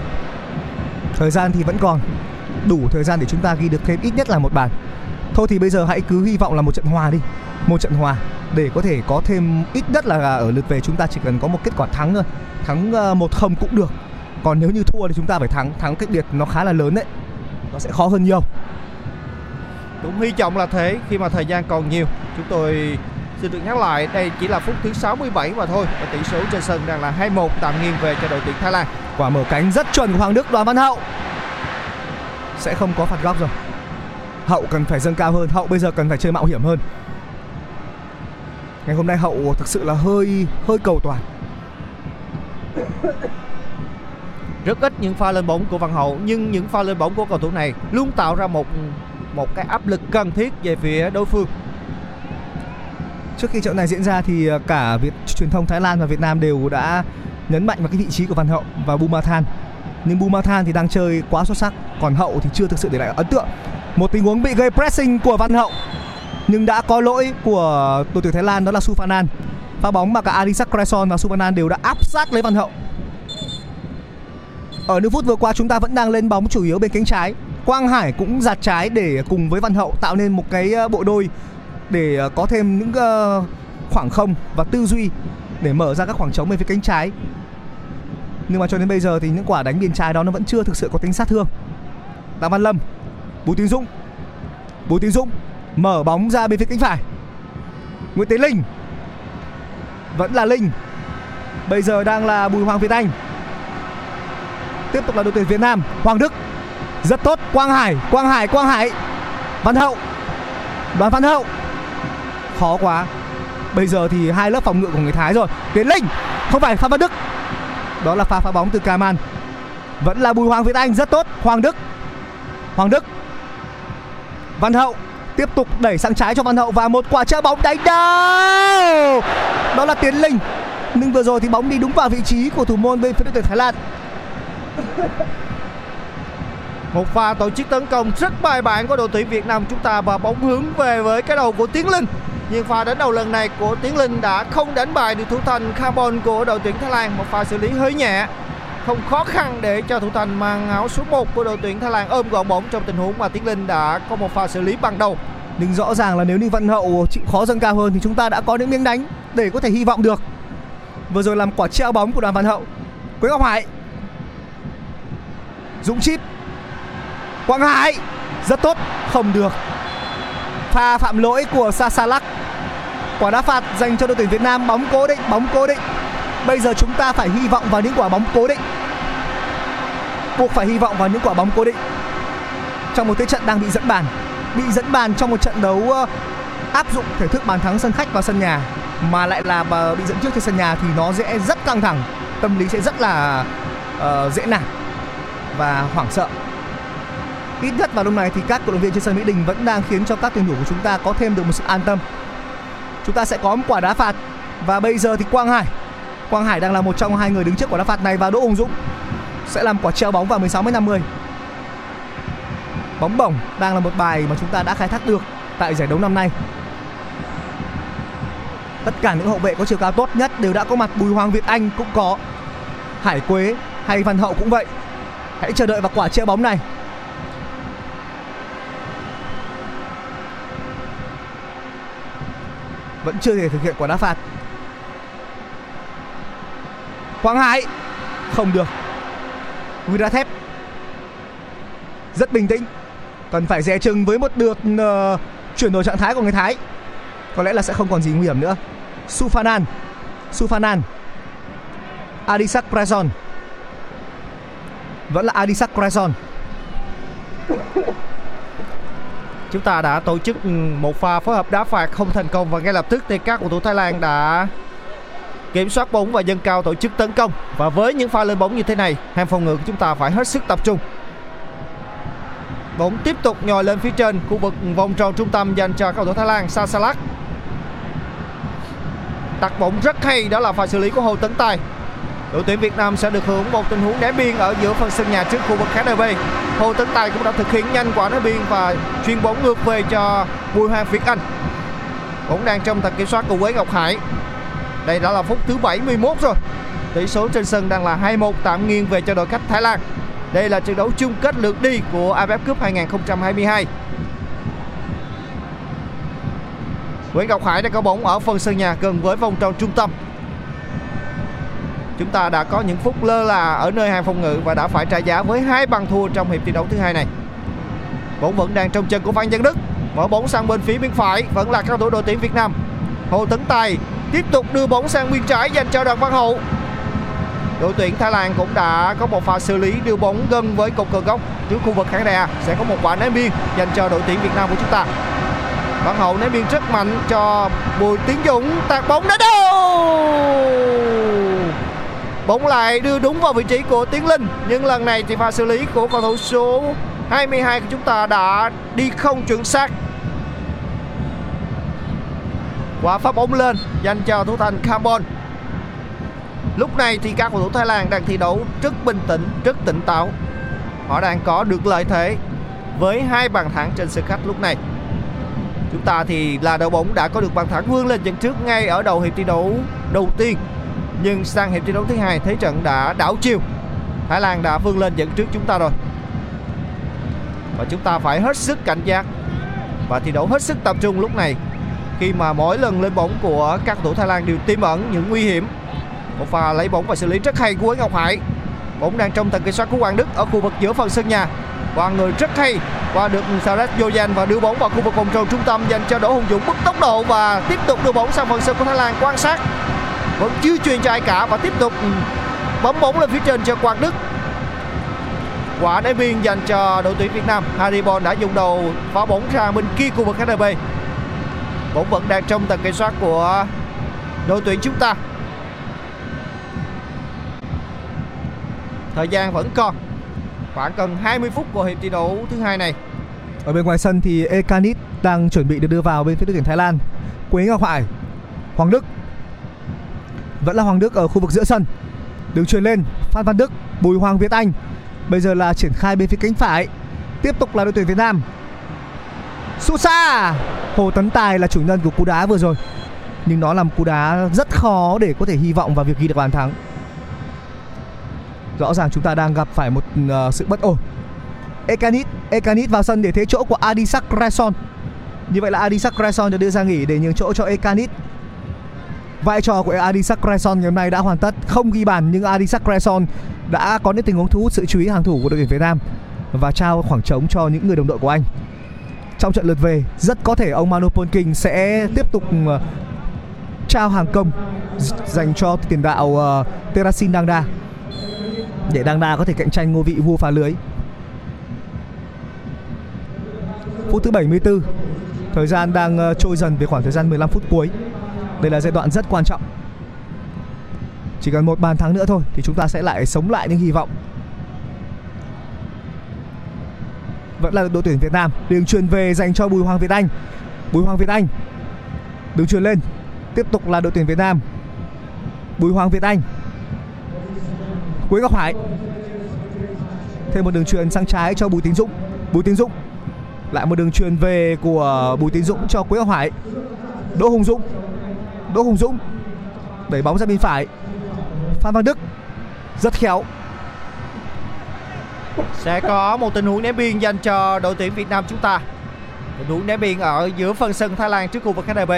Thời gian thì vẫn còn. Đủ thời gian để chúng ta ghi được thêm ít nhất là một bàn. Thôi thì bây giờ hãy cứ hy vọng là một trận hòa đi. Một trận hòa Để có thể có thêm ít nhất là ở lượt về chúng ta chỉ cần có một kết quả thắng thôi. Thắng ờ, 1-0 cũng được. Còn nếu như thua thì chúng ta phải thắng. Thắng cách biệt nó khá là lớn đấy Nó sẽ khó hơn nhiều. Cũng hy vọng là thế khi mà thời gian còn nhiều. Chúng tôi xin được nhắc lại đây chỉ là phút thứ 67 mà thôi Và tỷ số trên sân đang là 2-1 tạm nghiêng về cho đội tuyển Thái Lan. Quả mở cánh rất chuẩn của Hoàng Đức Đoàn Văn Hậu. Sẽ không có phạt góc rồi. Hậu cần phải dâng cao hơn Hậu bây giờ cần phải chơi mạo hiểm hơn. Ngày hôm nay Hậu thực sự là hơi hơi cầu toàn rất ít những pha lên bóng của Văn Hậu Nhưng những pha lên bóng của cầu thủ này Luôn tạo ra một một cái áp lực cần thiết về phía đối phương Trước khi trận này diễn ra thì ờ, cả Việt truyền thông Thái Lan và Việt Nam đều đã nhấn mạnh vào cái vị trí của Văn Hậu và Bumathan. Nhưng Bumathan thì đang chơi quá xuất sắc, còn Hậu thì chưa thực sự để lại ấn tượng. Một tình huống bị gây pressing của Văn Hậu nhưng đã có lỗi của đội tuyển Thái Lan đó là Sufanan. Pha bóng mà cả Adisak Cresson và Sufanan đều đã áp sát lấy Văn Hậu. Ở những phút vừa qua chúng ta vẫn đang lên bóng chủ yếu bên cánh trái. Quang Hải cũng giạt trái để cùng với Văn Hậu tạo nên một cái ờ, bộ đôi để ờ, có thêm những ờ, khoảng không và tư duy để mở ra các khoảng trống bên phía cánh trái. Nhưng mà cho đến bây giờ thì những quả đánh biên trái đó nó vẫn chưa thực sự có tính sát thương. Đặng Văn Lâm, Bùi Tiến Dũng. Bùi Tiến Dũng mở bóng ra bên phía cánh phải. Nguyễn Tiến Linh. Vẫn là Linh. Bây giờ đang là Bùi Hoàng Việt Anh. Tiếp tục là đội tuyển Việt Nam, Hoàng Đức. Rất tốt, Quang Hải, Quang Hải, Quang Hải. Văn Hậu. Đoàn Văn Hậu khó quá Bây giờ thì hai lớp phòng ngự của người Thái rồi. Tiến Linh, không phải Phan Văn Đức. Đó là pha phá bóng từ Kaman. Vẫn là Bùi Hoàng Việt Anh rất tốt. Hoàng Đức. Hoàng Đức. Văn Hậu tiếp tục đẩy sang trái cho Văn Hậu và một quả trợ bóng đánh đầu. Đó là Tiến Linh. Nhưng vừa rồi thì bóng đi đúng vào vị trí của thủ môn bên phía đội tuyển Thái Lan. Một pha tổ chức tấn công rất bài bản của đội tuyển Việt Nam chúng ta và bóng hướng về với cái đầu của Tiến Linh. Nhưng pha đánh đầu lần này của Tiến Linh đã không đánh bại được thủ thành Carbon của đội tuyển Thái Lan. Một pha xử lý hơi nhẹ, không khó khăn để cho thủ thành mang áo số 1 của đội tuyển Thái Lan ôm gọn bóng trong tình huống mà Tiến Linh đã có một pha xử lý bằng đầu. Nhưng rõ ràng là nếu như Văn Hậu chịu khó dâng cao hơn thì chúng ta đã có những miếng đánh để có thể hy vọng được. Vừa rồi làm quả treo bóng của đoàn Văn Hậu. Quế Ngọc Hải. Dũng chít Quang Hải rất tốt, không được. Pha phạm lỗi của Sasalak. Quả đá phạt dành cho đội tuyển Việt Nam bóng cố định, bóng cố định. Bây giờ chúng ta phải hy vọng vào những quả bóng cố định. Buộc phải hy vọng vào những quả bóng cố định. Trong một thế trận đang bị dẫn bàn, bị dẫn bàn trong một trận đấu ờ, áp dụng thể thức bàn thắng sân khách vào sân nhà mà lại là bị dẫn trước trên sân nhà thì nó sẽ rất căng thẳng, tâm lý sẽ rất là uh, dễ nản và hoảng sợ. Ít nhất vào lúc này thì các cổ động viên trên sân Mỹ Đình vẫn đang khiến cho các tuyển thủ của chúng ta có thêm được một sự an tâm. Chúng ta sẽ có một quả đá phạt và bây giờ thì Quang Hải Quang Hải đang là một trong hai người đứng trước quả đá phạt này và Đỗ Hùng Dũng sẽ làm quả treo bóng vào 16 50. Bóng bổng đang là một bài mà chúng ta đã khai thác được tại giải đấu năm nay. Tất cả những hậu vệ có chiều cao tốt nhất đều đã có mặt Bùi Hoàng Việt Anh cũng có. Hải Quế hay Văn Hậu cũng vậy. Hãy chờ đợi vào quả treo bóng này. Vẫn chưa thể thực hiện quả đá phạt. Quang Hải. Không được. Virathep rất bình tĩnh. Cần phải dè chừng với một lượt uh, ờ, chuyển đổi trạng thái của người Thái. Có lẽ là sẽ không còn gì nguy hiểm nữa. Sufanan. Sufanan. Adisak Prason vẫn là Adisak Prason Chúng ta đã tổ chức ừ, một pha phối hợp đá phạt không thành công và ngay lập tức thì các cầu thủ Thái Lan đã kiểm soát bóng và dâng cao tổ chức tấn công. Và với những pha lên bóng như thế này, hàng phòng ngự của chúng ta phải hết sức tập trung. Bóng tiếp tục nhồi lên phía trên khu vực vòng tròn trung tâm dành cho cầu thủ Thái Lan Sasalak đặt bóng rất hay, đó là pha xử lý của Hồ Tấn Tài đội tuyển Việt Nam sẽ được hưởng một tình huống đá biên ở giữa phần sân nhà trước khu vực khán đài B Hồ Tấn Tài cũng đã thực hiện nhanh quả đá biên và chuyền bóng ngược về cho Bùi Hoàng Việt Anh. Bóng đang trong tầm kiểm soát của Quế Ngọc Hải. Đây đã là phút thứ 71 rồi. Tỷ số trên sân đang là 2-1 tạm nghiêng về cho đội khách Thái Lan. Đây là trận đấu chung kết lượt đi của AFF Cup 2022 Nguyễn Ngọc Hải đã có bóng ở phần sân nhà gần với vòng tròn trung tâm. Chúng ta đã có những phút lơ là ở nơi hàng phòng ngự và đã phải trả giá với hai bàn thua trong hiệp thi đấu thứ hai này. Bóng vẫn đang trong chân của Phan Văn Đức. Mở bóng sang bên phía bên phải, vẫn là cao thủ đội tuyển Việt Nam. Hồ Tấn Tài tiếp tục đưa bóng sang bên trái dành cho Đoàn Văn Hậu. Đội tuyển Thái Lan cũng đã có một pha xử lý đưa bóng gần với cột cờ góc trước khu vực khán đài sẽ có một quả ném biên dành cho đội tuyển Việt Nam của chúng ta. Văn Hậu ném biên rất mạnh cho Bùi Tiến Dũng tạt bóng đến đâu bóng lại đưa đúng vào vị trí của Tiến Linh, nhưng lần này thì pha xử lý của cầu thủ số 22 của chúng ta đã đi không chuẩn xác. Quả phát bóng lên, dành cho thủ thành Carbon. Lúc này thì các cầu thủ Thái Lan đang thi đấu rất bình tĩnh, rất tỉnh táo. Họ đang có được lợi thế với hai bàn thắng trên sân khách lúc này. Chúng ta thì là đội bóng đã có được bàn thắng vươn lên dẫn trước ngay ở đầu hiệp thi đấu đầu tiên nhưng sang hiệp thi đấu thứ hai, thế trận đã đảo chiều. Thái Lan đã vươn lên dẫn trước chúng ta rồi. Và chúng ta phải hết sức cảnh giác và thi đấu hết sức tập trung lúc này, khi mà mỗi lần lên bóng của các thủ Thái Lan đều tiềm ẩn những nguy hiểm. Một pha lấy bóng và xử lý rất hay của Nguyễn Ngọc Hải. Bóng đang trong tầm kiểm soát của Quang Đức ở khu vực giữa phần sân nhà. Và người rất hay qua được Sarat Yojan và đưa bóng vào khu vực vòng tròn trung tâm dành cho Đỗ Hùng Dũng. Bứt tốc độ và tiếp tục đưa bóng sang phần sân của Thái Lan quan sát vẫn chưa truyền cho ai cả và tiếp tục bấm bóng lên phía trên cho Quang Đức. Quả đá biên dành cho đội tuyển Việt Nam. Haribon đã dùng đầu phá bóng ra bên kia khu vực HDB bóng vẫn đang trong tầm kiểm soát của đội tuyển chúng ta. Thời gian vẫn còn. Khoảng gần 20 phút của hiệp thi đấu thứ hai này. Ở bên ngoài sân thì Ekanit đang chuẩn bị được đưa vào bên phía đội tuyển Thái Lan. Quế Ngọc Hải, Hoàng Đức. Vẫn là Hoàng Đức ở khu vực giữa sân. Đường truyền lên, Phan Văn Đức, Bùi Hoàng Việt Anh. Bây giờ là triển khai bên phía cánh phải. Tiếp tục là đội tuyển Việt Nam. Sút xa. Hồ Tấn Tài là chủ nhân của cú đá vừa rồi. Nhưng nó là một cú đá rất khó để có thể hy vọng vào việc ghi được bàn thắng. Rõ ràng chúng ta đang gặp phải một uh, sự bất ổn Ekanit Ekanit vào sân để thế chỗ của Adisak Cresson Như vậy là Adisak Cresson được đưa ra nghỉ để nhường chỗ cho Ekanit Vai trò của Adisak Cresson ngày hôm nay đã hoàn tất Không ghi bàn nhưng Adisak Cresson đã có những tình huống thu hút sự chú ý hàng thủ của đội tuyển Việt Nam Và trao khoảng trống cho những người đồng đội của anh Trong trận lượt về rất có thể ông Manu Polking sẽ tiếp tục ờ, trao hàng công dành cho tiền đạo ờ, uh, Terasin Dangda để Dangda có thể cạnh tranh ngôi vị vua phá lưới. Phút thứ 74, thời gian đang ờ, trôi dần về khoảng thời gian 15 phút cuối. Đây là giai đoạn rất quan trọng. Chỉ cần một bàn thắng nữa thôi thì chúng ta sẽ lại sống lại những hy vọng. Vẫn là đội tuyển Việt Nam, đường truyền về dành cho Bùi Hoàng Việt Anh. Bùi Hoàng Việt Anh. Đường truyền lên. Tiếp tục là đội tuyển Việt Nam. Bùi Hoàng Việt Anh Quế Ngọc Hải thêm một đường truyền sang trái cho Bùi Tiến Dũng Bùi Tiến Dũng lại một đường truyền về của Bùi Tiến Dũng cho Quế Ngọc Hải Đỗ Hùng Dũng Đỗ Hùng Dũng. Đẩy bóng ra bên phải. Phan Văn Đức. Rất khéo. Sẽ có một tình huống ném biên dành cho đội tuyển Việt Nam chúng ta. Tình huống ném biên ở giữa phần sân Thái Lan trước khu vực HDB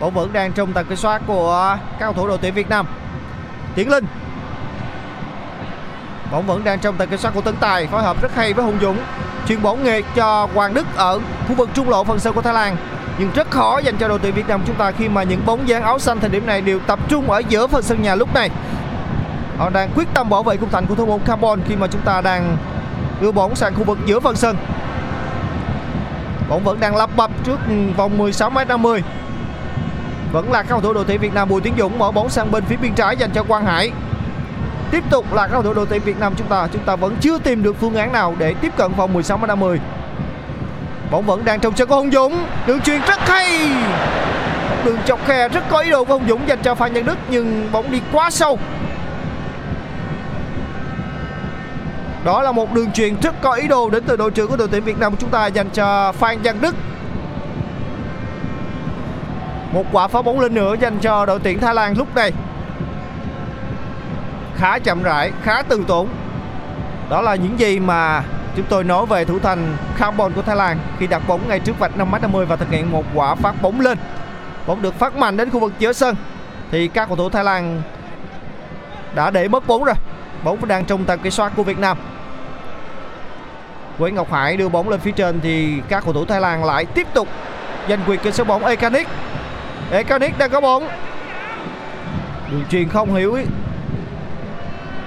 bóng vẫn đang trong tầm kiểm soát của các cầu thủ đội tuyển Việt Nam. Tiến Linh. Bóng vẫn đang trong tầm kiểm soát của Tấn Tài, phối hợp rất hay với Hùng Dũng. Chuyền bóng nghề cho Hoàng Đức ở khu vực trung lộ phần sân của Thái Lan nhưng rất khó dành cho đội tuyển Việt Nam chúng ta khi mà những bóng dáng áo xanh thời điểm này đều tập trung ở giữa phần sân nhà lúc này. Họ đang quyết tâm bảo vệ khung thành của thủ môn Carbon khi mà chúng ta đang đưa bóng sang khu vực giữa phần sân. Bóng vẫn đang lập bập trước vòng 16 m 50 vẫn là cầu thủ đội tuyển Việt Nam Bùi Tiến Dũng mở bóng sang bên phía bên trái dành cho Quang Hải. Tiếp tục là cầu thủ đội tuyển Việt Nam chúng ta chúng ta vẫn chưa tìm được phương án nào để tiếp cận vòng 16 m 50 bóng vẫn đang trong chân của Hùng Dũng. Đường truyền rất hay. Đường chọc khe rất có ý đồ của Hùng Dũng dành cho Phan nhân Đức, nhưng bóng đi quá sâu. Đó là một đường truyền rất có ý đồ đến từ đội trưởng của đội tuyển Việt Nam của chúng ta dành cho Phan Văn Đức. Một quả phá bóng lên nữa dành cho đội tuyển Thái Lan lúc này. Khá chậm rãi, khá từ tốn. Đó là những gì mà chúng tôi nói về thủ thành Carbon của Thái Lan khi đặt bóng ngay trước vạch 5m50 và thực hiện một quả phát bóng lên. Bóng được phát mạnh đến khu vực giữa sân. Thì các cầu thủ Thái Lan đã để mất bóng rồi. Bóng đang trong tầm kiểm soát của Việt Nam. Quế Ngọc Hải đưa bóng lên phía trên thì các cầu thủ Thái Lan lại tiếp tục giành quyền kiểm soát bóng Ekanik Ekanik đang có bóng. Đường truyền không hiểu ý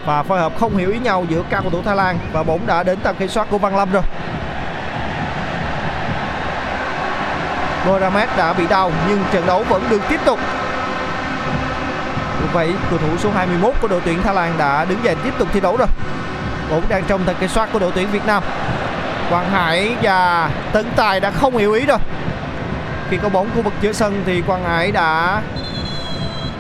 và phối hợp không hiểu ý nhau giữa các cầu thủ Thái Lan và bóng đã đến tầm kiểm soát của Văn Lâm rồi. Mohamed đã bị đau nhưng trận đấu vẫn được tiếp tục. Vậy, cầu thủ số 21 của đội tuyển Thái Lan đã đứng dậy tiếp tục thi đấu rồi. Bóng đang trong tầm kiểm soát của đội tuyển Việt Nam. Quang Hải và Tấn Tài đã không hiểu ý rồi. Khi có bóng khu vực giữa sân thì Quang Hải đã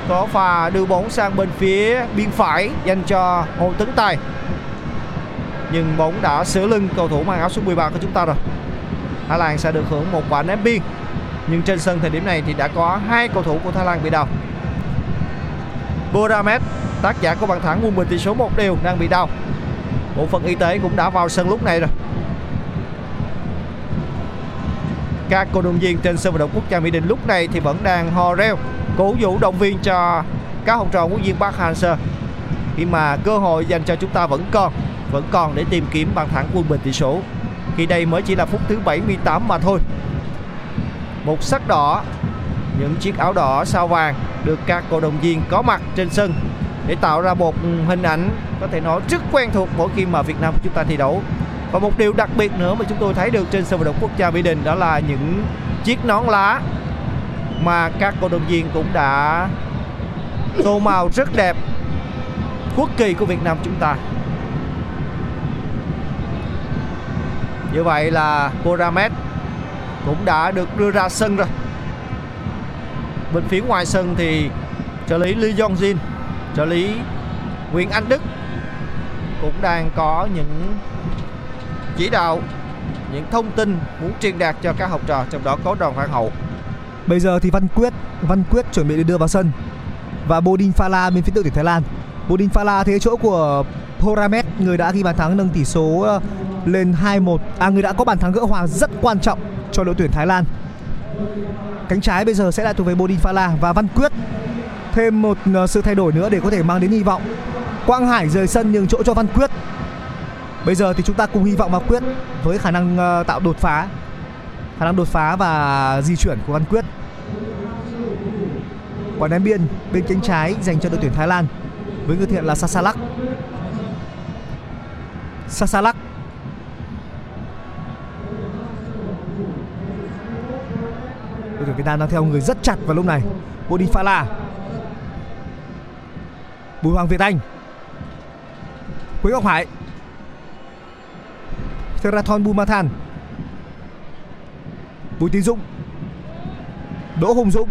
có pha đưa bóng sang bên phía biên phải dành cho Hồ Tấn Tài. Nhưng bóng đã sửa lưng cầu thủ mang áo số 13 của chúng ta rồi. Thái Lan sẽ được hưởng một quả ném biên. Nhưng trên sân thời điểm này thì đã có hai cầu thủ của Thái Lan bị đau. Boramet, tác giả của bàn thắng quân bình tỷ số một đều đang bị đau. Bộ phận y tế cũng đã vào sân lúc này rồi. Các cổ động viên trên sân vận động quốc gia Mỹ Đình lúc này thì vẫn đang hò reo cổ vũ động viên cho các học trò huấn viên Park Hang-seo. Khi mà cơ hội dành cho chúng ta vẫn còn vẫn còn để tìm kiếm bàn thắng quân bình tỷ số. Khi đây mới chỉ là phút thứ 78 mà thôi. Một sắc đỏ, những chiếc áo đỏ sao vàng được các cổ động viên có mặt trên sân để tạo ra một hình ảnh có thể nói rất quen thuộc mỗi khi mà Việt Nam chúng ta thi đấu. Và một điều đặc biệt nữa mà chúng tôi thấy được trên sân vận động quốc gia Mỹ Đình đó là những chiếc nón lá mà các cổ động viên cũng đã tô màu rất đẹp quốc kỳ của Việt Nam chúng ta. Như vậy là Poramet cũng đã được đưa ra sân rồi. Bên phía ngoài sân thì trợ lý Lee Jong Jin trợ lý Nguyễn Anh Đức cũng đang có những chỉ đạo, những thông tin muốn truyền đạt cho các học trò, trong đó có đoàn Hoàng hậu. Bây giờ thì Văn Quyết Văn Quyết chuẩn bị được đưa vào sân và Bodin Phala bên phía đội tuyển Thái Lan. Bodin Phala thế chỗ của Horamet người đã ghi bàn thắng nâng tỷ số ờ, lên 2-1. À người đã có bàn thắng gỡ hòa rất quan trọng cho đội tuyển Thái Lan. Cánh trái bây giờ sẽ lại thuộc về Bodin Phala và Văn Quyết thêm một ờ, sự thay đổi nữa để có thể mang đến hy vọng. Quang Hải rời sân nhường chỗ cho Văn Quyết. Bây giờ thì chúng ta cùng hy vọng vào Quyết với khả năng ờ, tạo đột phá, khả năng đột phá và di chuyển của Văn Quyết. Quả ném biên bên cánh trái dành cho đội tuyển Thái Lan với người thiện là Sasalak. Sasalak đội tuyển Việt Nam đang theo người rất chặt vào lúc này. Bodi Phala. Bùi Hoàng Việt Anh. Quế Ngọc Hải. Theraton Bumathan. Bùi Tiến Dũng. Đỗ Hùng Dũng.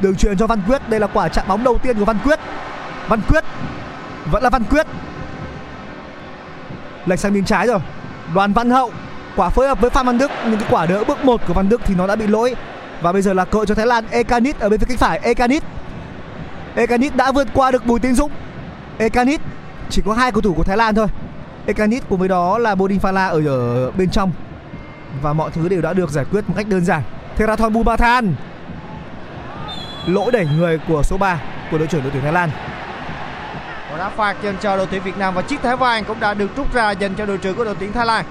Đường truyền cho Văn Quyết. Đây là quả chạm bóng đầu tiên của Văn Quyết. Văn Quyết. Vẫn là Văn Quyết. Lệch sang bên trái rồi. Đoàn Văn Hậu. Quả phối hợp với Phan Văn Đức. Nhưng cái quả đỡ bước một của Văn Đức thì nó đã bị lỗi. Và bây giờ là cơ cho Thái Lan. Ekanit ở bên phía cánh phải. Ekanit. Ekanit đã vượt qua được Bùi Tiến Dũng. Ekanit chỉ có hai cầu thủ của Thái Lan thôi. Ekanit cùng với đó là Bodin Phala ở, ở bên trong và mọi thứ đều đã được giải quyết một cách đơn giản Theraton Bumathan lỗi đẩy người của số 3 của đội trưởng đội tuyển Thái Lan. và đã phạt dành cho đội tuyển Việt Nam và chiếc thẻ vàng cũng đã được rút ra dành cho đội trưởng của đội tuyển Thái Lan.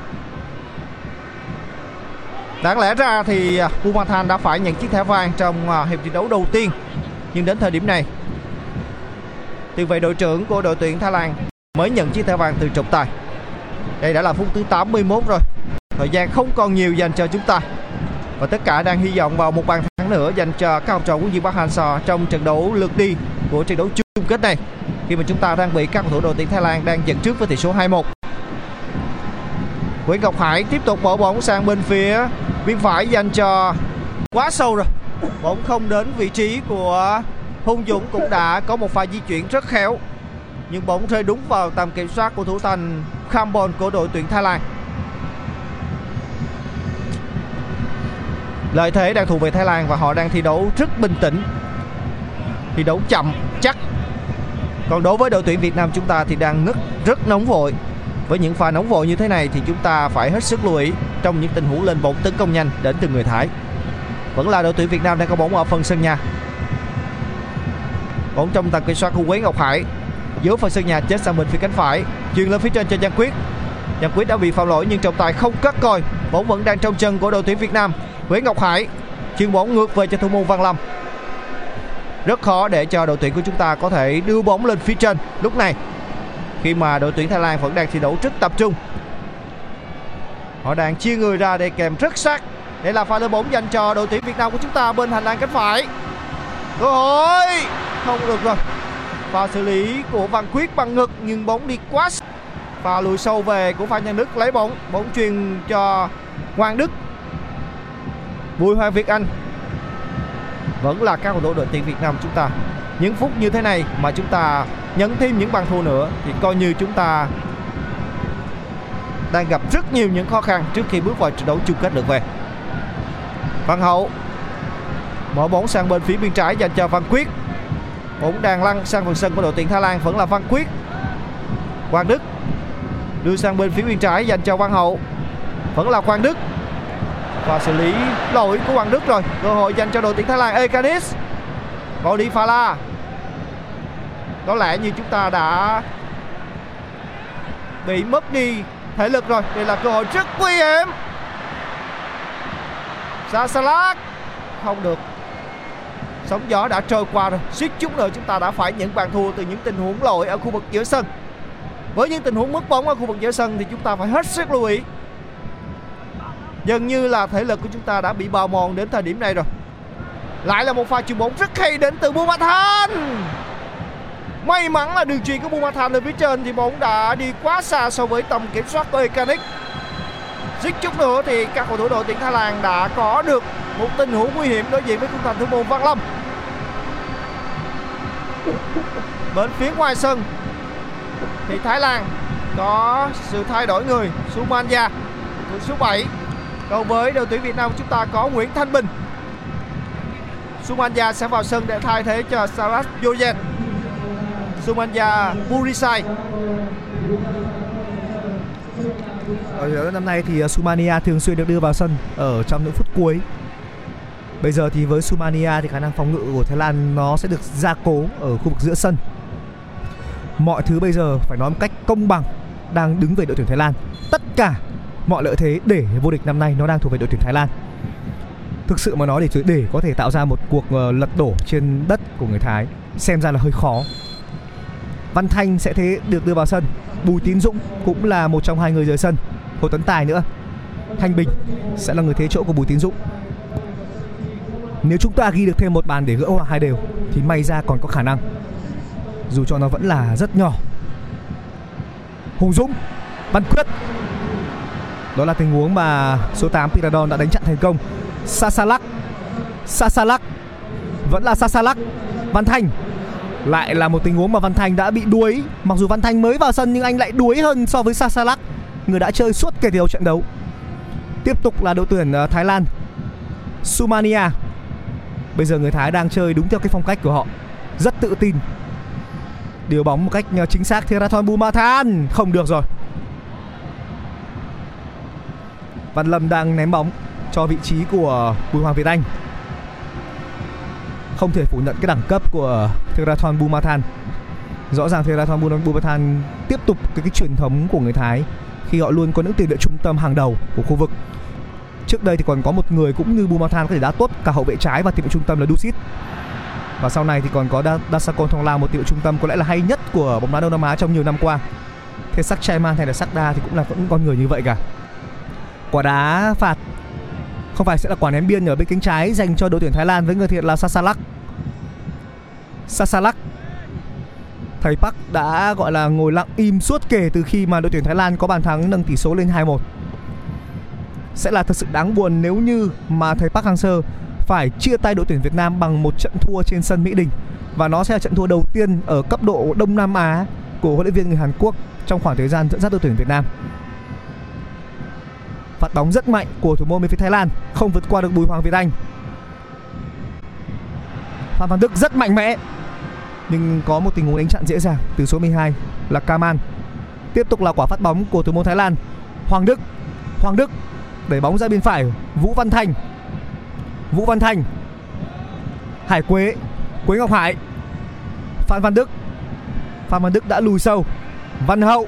Đáng lẽ ra thì à, Bumathan đã phải nhận chiếc thẻ vàng trong à, hiệp thi đấu đầu tiên. Nhưng đến thời điểm này, tiền vệ đội trưởng của đội tuyển Thái Lan mới nhận chiếc thẻ vàng từ trọng tài. Đây đã là phút thứ 81 rồi. Thời gian không còn nhiều dành cho chúng ta. Và tất cả đang hy vọng vào một bàn thắng nữa dành cho các học trò của Duy Bắc Hangso trong trận đấu lượt đi của trận đấu chung kết này. Khi mà chúng ta đang bị các cầu thủ đội tuyển Thái Lan đang dẫn trước với tỷ số 2-1. Nguyễn Ngọc Hải tiếp tục bỏ bóng sang bên phía bên phải dành cho quá sâu rồi. Bóng không đến vị trí của Hùng Dũng cũng đã có một pha di chuyển rất khéo. Nhưng bóng rơi đúng vào tầm kiểm soát của thủ thành Khambon của đội tuyển Thái Lan. Lợi thế đang thuộc về Thái Lan và họ đang thi đấu rất bình tĩnh. Thi đấu chậm, chắc. Còn đối với đội tuyển Việt Nam chúng ta thì đang rất rất nóng vội. Với những pha nóng vội như thế này thì chúng ta phải hết sức lưu ý trong những tình huống lên bóng tấn công nhanh đến từ người Thái. Vẫn là đội tuyển Việt Nam đang có bóng ở phần sân nhà. Bóng trong tầm kiểm soát của Quế Ngọc Hải. Giữa phần sân nhà chết sang bên phía cánh phải, chuyền lên phía trên cho Giang Quyết. Giang Quyết đã bị phạm lỗi nhưng trọng tài không cắt coi. Bóng vẫn đang trong chân của đội tuyển Việt Nam. Nguyễn Ngọc Hải. Chuyền bóng ngược về cho thủ môn Văn Lâm. Rất khó để cho đội tuyển của chúng ta có thể đưa bóng lên phía trên lúc này. Khi mà đội tuyển Thái Lan vẫn đang thi đấu rất tập trung. Họ đang chia người ra để kèm rất sát. Đây là pha lên bóng dành cho đội tuyển Việt Nam của chúng ta bên hành lang cánh phải. Cơ hội! Không được rồi. Pha xử lý của Văn Quyết bằng ngực, nhưng bóng đi quá pha lùi sâu về của Phan Nhân Đức lấy bóng. Bóng truyền cho Hoàng Đức. Bùi Hoàng Việt Anh vẫn là các cầu thủ đội tuyển Việt Nam chúng ta. Những phút như thế này mà chúng ta nhấn thêm những bàn thua nữa thì coi như chúng ta đang gặp rất nhiều những khó khăn trước khi bước vào trận đấu chung kết lượt về. Văn Hậu mở bóng sang bên phía bên trái dành cho Văn Quyết. Bóng đang lăn sang phần sân của đội tuyển Thái Lan vẫn là Văn Quyết. Quang Đức đưa sang bên phía bên trái dành cho Văn Hậu. Vẫn là Quang Đức và xử lý. Lỗi của Hoàng Đức rồi. Cơ hội dành cho đội tuyển Thái Lan, Ekanis. Đi Phala có lẽ như chúng ta đã bị mất đi thể lực rồi. Đây là cơ hội rất nguy hiểm. Sasalak không được. Sóng gió đã trôi qua rồi. Suýt chút nữa chúng ta đã phải những bàn thua từ những tình huống lỗi ở khu vực giữa sân. Với những tình huống mất bóng ở khu vực giữa sân thì chúng ta phải hết sức lưu ý. Dường như là thể lực của chúng ta đã bị bào mòn đến thời điểm này rồi. Lại là một pha chuyền bóng rất hay đến từ Bumathan. May mắn là đường truyền của Bumathan ở phía trên thì bóng đã đi quá xa so với tầm kiểm soát của Ekanik Dích chút nữa thì các cầu thủ đội tuyển Thái Lan đã có được một tình huống nguy hiểm đối diện với khung thành thủ môn Văn Lâm. Bên phía ngoài sân thì Thái Lan có sự thay đổi người. Sumanja thủ số 7 còn với đội tuyển Việt Nam, chúng ta có Nguyễn Thanh Bình Sumanya sẽ vào sân để thay thế cho Saras Yoyen Sumanya Burisai Ở giải đấu năm nay thì à, Sumania thường xuyên được đưa vào sân ở trong những phút cuối. Bây giờ thì với Sumania thì khả năng phòng ngự của Thái Lan nó sẽ được gia cố ở khu vực giữa sân. Mọi thứ bây giờ phải nói một cách công bằng, đang đứng về đội tuyển Thái Lan. Tất cả mọi lợi thế để vô địch năm nay nó đang thuộc về đội tuyển Thái Lan. Thực sự mà nói để để có thể tạo ra một cuộc ờ, lật đổ trên đất của người Thái xem ra là hơi khó. Văn Thanh sẽ thế được đưa vào sân. Bùi Tín Dũng cũng là một trong hai người rời sân. Hồ Tấn Tài nữa. Thanh Bình sẽ là người thế chỗ của Bùi Tín Dũng. Nếu chúng ta ghi được thêm một bàn để gỡ hòa hai đều Thì may ra còn có khả năng. Dù cho nó vẫn là rất nhỏ. Hùng Dũng, Văn Quyết đó là tình huống mà số 8 Piradon đã đánh chặn thành công. Sasalak Sasalak, Vẫn là Sasalak. Văn Thanh lại là một tình huống mà Văn Thanh đã bị đuối. Mặc dù Văn Thanh mới vào sân nhưng anh lại đuối hơn so với Sasalak, Người đã chơi suốt kể từ đầu trận đấu. Tiếp tục là đội tuyển ờ, Thái Lan. Sumania. Bây giờ người Thái đang chơi đúng theo cái phong cách của họ. Rất tự tin. Điều bóng một cách ờ, chính xác Therathon Bumathan Không được rồi. Văn Lâm đang ném bóng cho vị trí của Bùi Hoàng Việt Anh. Không thể phủ nhận cái đẳng cấp của Theraton Bumathan. Rõ ràng Theraton Bumathan tiếp tục cái, cái truyền thống của người Thái khi họ luôn có những tiền vệ trung tâm hàng đầu của khu vực. Trước đây thì còn có một người cũng như Bumathan có thể đá tốt cả hậu vệ trái và tiền vệ trung tâm là Dusit. Và sau này thì còn có Dasakon Thong Lao một tiền vệ trung tâm có lẽ là hay nhất của bóng đá Đông Nam Á trong nhiều năm qua. Thế sắc Chaiman hay là Sakda thì cũng là vẫn con người như vậy cả quả đá phạt không phải sẽ là quả ném biên ở bên cánh trái dành cho đội tuyển Thái Lan với người thiện là Sasalak. Sasalak Thầy Park đã, gọi là, ngồi lặng im suốt kể từ khi mà đội tuyển Thái Lan có bàn thắng nâng tỷ số lên 2-1. Sẽ là thật sự đáng buồn nếu như mà thầy Park Hang-seo phải chia tay đội tuyển Việt Nam bằng một trận thua trên sân Mỹ Đình và nó sẽ là trận thua đầu tiên ở cấp độ Đông Nam Á của huấn luyện viên người Hàn Quốc trong khoảng thời gian dẫn dắt đội tuyển Việt Nam phạt bóng rất mạnh của thủ môn bên phía Thái Lan, không vượt qua được Bùi Hoàng Việt Anh. Phan Văn Đức rất mạnh mẽ, nhưng có một tình huống đánh chặn dễ dàng từ số 12 là Kaman tiếp tục là quả phát bóng của thủ môn Thái Lan, Hoàng Đức Hoàng Đức đẩy bóng ra bên phải, Vũ Văn Thành. Vũ Văn Thành, Hải Quế Quế Ngọc Hải. Phan Văn Đức, Phan Văn Đức đã lùi sâu. Văn Hậu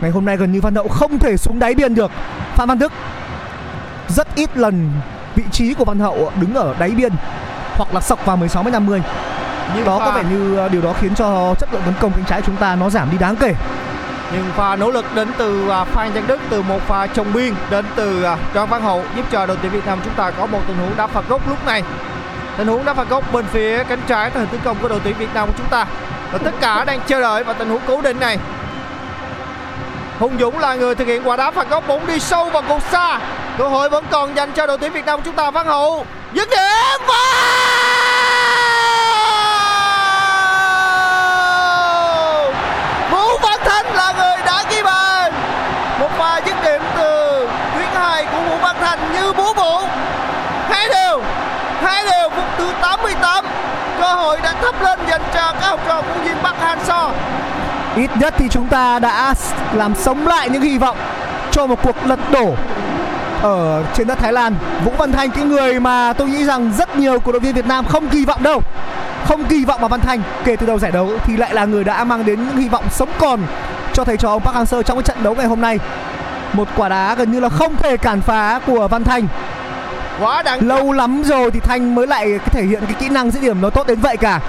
Ngày hôm nay gần như Văn Hậu không thể xuống đáy biên được. Phan Văn Đức Rất ít lần vị trí của Văn Hậu đứng ở đáy biên Hoặc là sọc vào 16 m 50 nhưng Đó pha, có vẻ như ờ, điều đó khiến cho chất lượng tấn công cánh trái chúng ta nó giảm đi đáng kể. Nhưng pha nỗ lực đến từ à, Phan Văn Đức từ một pha trồng biên đến từ à, Đoàn Văn Hậu giúp cho đội tuyển Việt Nam chúng ta có một tình huống đá phạt góc lúc này. Tình huống đá phạt góc bên phía cánh trái từ hình tấn công của đội tuyển Việt Nam của chúng ta. Và tất cả đang chờ đợi vào tình huống cố định này Hùng Dũng là người thực hiện quả đá phạt góc bóng đi sâu vào cột xa. Cơ hội vẫn còn dành cho đội tuyển Việt Nam chúng ta Văn Hậu. Dứt điểm! Và Vũ Văn Thanh là người đã ghi bàn. Một pha dứt điểm từ tuyến hai của Vũ Văn Thanh như búa bổ. Hai đều hai đều phút thứ 88 cơ hội đã thấp lên dành cho các học trò của viên Bắc Han So Ít nhất thì chúng ta đã làm sống lại những hy vọng cho một cuộc lật đổ ở trên đất Thái Lan. Vũ Văn Thanh cái người mà tôi nghĩ rằng rất nhiều cổ động viên Việt Nam không kỳ vọng đâu. Không kỳ vọng vào Văn Thanh kể từ đầu giải đấu thì lại là người đã mang đến những hy vọng sống còn cho thầy trò ông Park Hang-seo trong cái trận đấu ngày hôm nay. Một quả đá gần như là không thể cản phá của Văn Thanh. quá đáng Lâu lắm rồi thì Thanh mới lại thể hiện cái kỹ năng dứt điểm nó tốt đến vậy cả.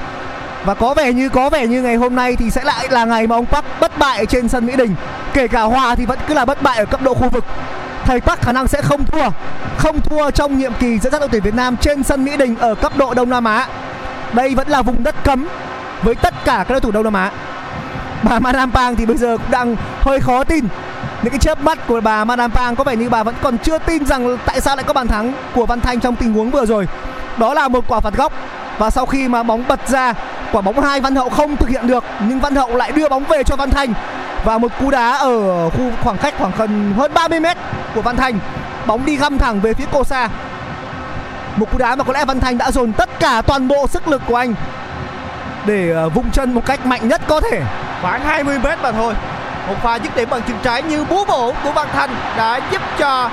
Và có vẻ như, có vẻ như ngày hôm nay thì sẽ lại là ngày mà ông Park bất bại trên sân Mỹ Đình. Kể cả hòa thì vẫn cứ là bất bại ở cấp độ khu vực. thầy Park khả năng sẽ không thua không thua trong nhiệm kỳ dẫn dắt đội tuyển Việt Nam trên sân Mỹ Đình ở cấp độ Đông Nam Á. Đây vẫn là vùng đất cấm với tất cả các đối thủ Đông Nam Á. Bà Madame Pang thì bây giờ cũng đang hơi khó tin. Những cái chớp mắt của bà Madame Pang có vẻ như bà vẫn còn chưa tin rằng tại sao lại có bàn thắng của Văn Thanh trong tình huống vừa rồi. Đó là một quả phạt góc. Và sau khi mà bóng bật ra quả bóng hai Văn Hậu không thực hiện được, nhưng Văn Hậu lại đưa bóng về cho Văn thành. Và một cú đá ở khu khoảng cách khoảng gần hơn 30 mét của Văn thành. Bóng đi găm thẳng về phía cô xa một cú đá mà có lẽ Văn thành đã dồn tất cả toàn bộ sức lực của anh để ờ, vung chân một cách mạnh nhất có thể. Khoảng 20 mét mà thôi. Một pha dứt điểm bằng chân trái như búa bổ của Văn thành đã giúp cho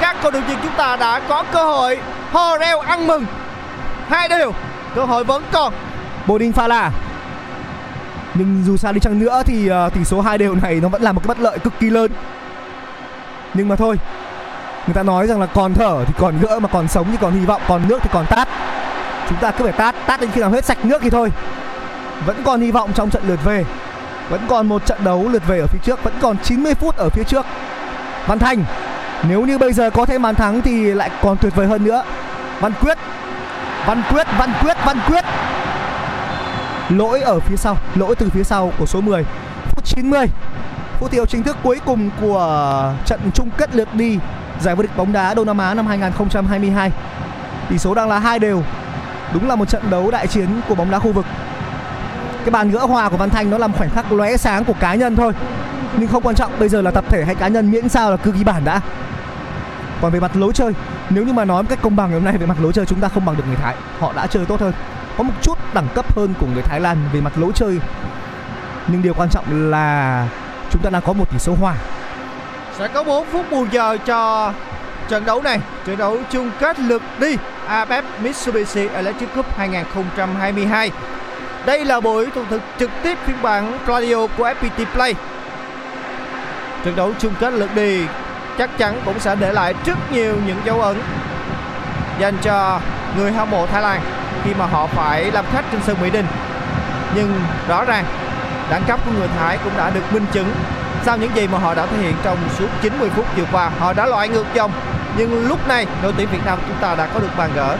các cầu thủ viên chúng ta đã có cơ hội hò reo ăn mừng. Hai đều, cơ hội vẫn còn. Bodin Phala nhưng dù sao đi chăng nữa thì uh, tỷ số hai đều này nó vẫn là một cái bất lợi cực kỳ lớn. Nhưng mà thôi người ta nói rằng là còn thở thì còn gỡ mà còn sống thì còn hy vọng còn nước thì còn tát. Chúng ta cứ phải tát tát đến khi nào hết sạch nước thì thôi. Vẫn còn hy vọng trong trận lượt về. Vẫn còn một trận đấu lượt về ở phía trước vẫn còn 90 phút ở phía trước. Văn Thành nếu như bây giờ có thêm bàn thắng thì lại còn tuyệt vời hơn nữa. Văn Quyết Văn Quyết Văn Quyết Văn Quyết lỗi ở phía sau, lỗi từ phía sau của số 10 phút 90 phút thi đấu chính thức cuối cùng của trận chung kết lượt đi giải vô địch bóng đá Đông Nam Á năm 2022 tỷ số đang là hai đều, đúng là một trận đấu đại chiến của bóng đá khu vực. Cái bàn gỡ hòa của Văn Thanh nó làm khoảnh khắc lóe sáng của cá nhân thôi, nhưng không quan trọng, bây giờ là tập thể hay cá nhân miễn sao là cứ ghi bàn đã. Còn về mặt lối chơi, nếu như mà nói một cách công bằng ngày hôm nay về mặt lối chơi chúng ta không bằng được người Thái, họ đã chơi tốt hơn có một chút đẳng cấp hơn của người Thái Lan về mặt lối chơi. Nhưng điều quan trọng là chúng ta đang có một tỷ số hòa. Sẽ có 4 phút bù giờ cho trận đấu này. Trận đấu chung kết lượt đi. AFF Mitsubishi Electric Cup 2022 đây là buổi thu thực trực tiếp phiên bản radio của FPT Play. Trận đấu chung kết lượt đi chắc chắn cũng sẽ để lại rất nhiều những dấu ấn dành cho người hâm mộ Thái Lan khi mà họ phải làm khách trên sân Mỹ Đình. Nhưng rõ ràng, đẳng cấp của người Thái cũng đã được minh chứng sau những gì mà họ đã thể hiện trong suốt 90 phút vừa qua. Họ đã loại ngược dòng, nhưng lúc này, đội tuyển Việt Nam chúng ta đã có được bàn gỡ.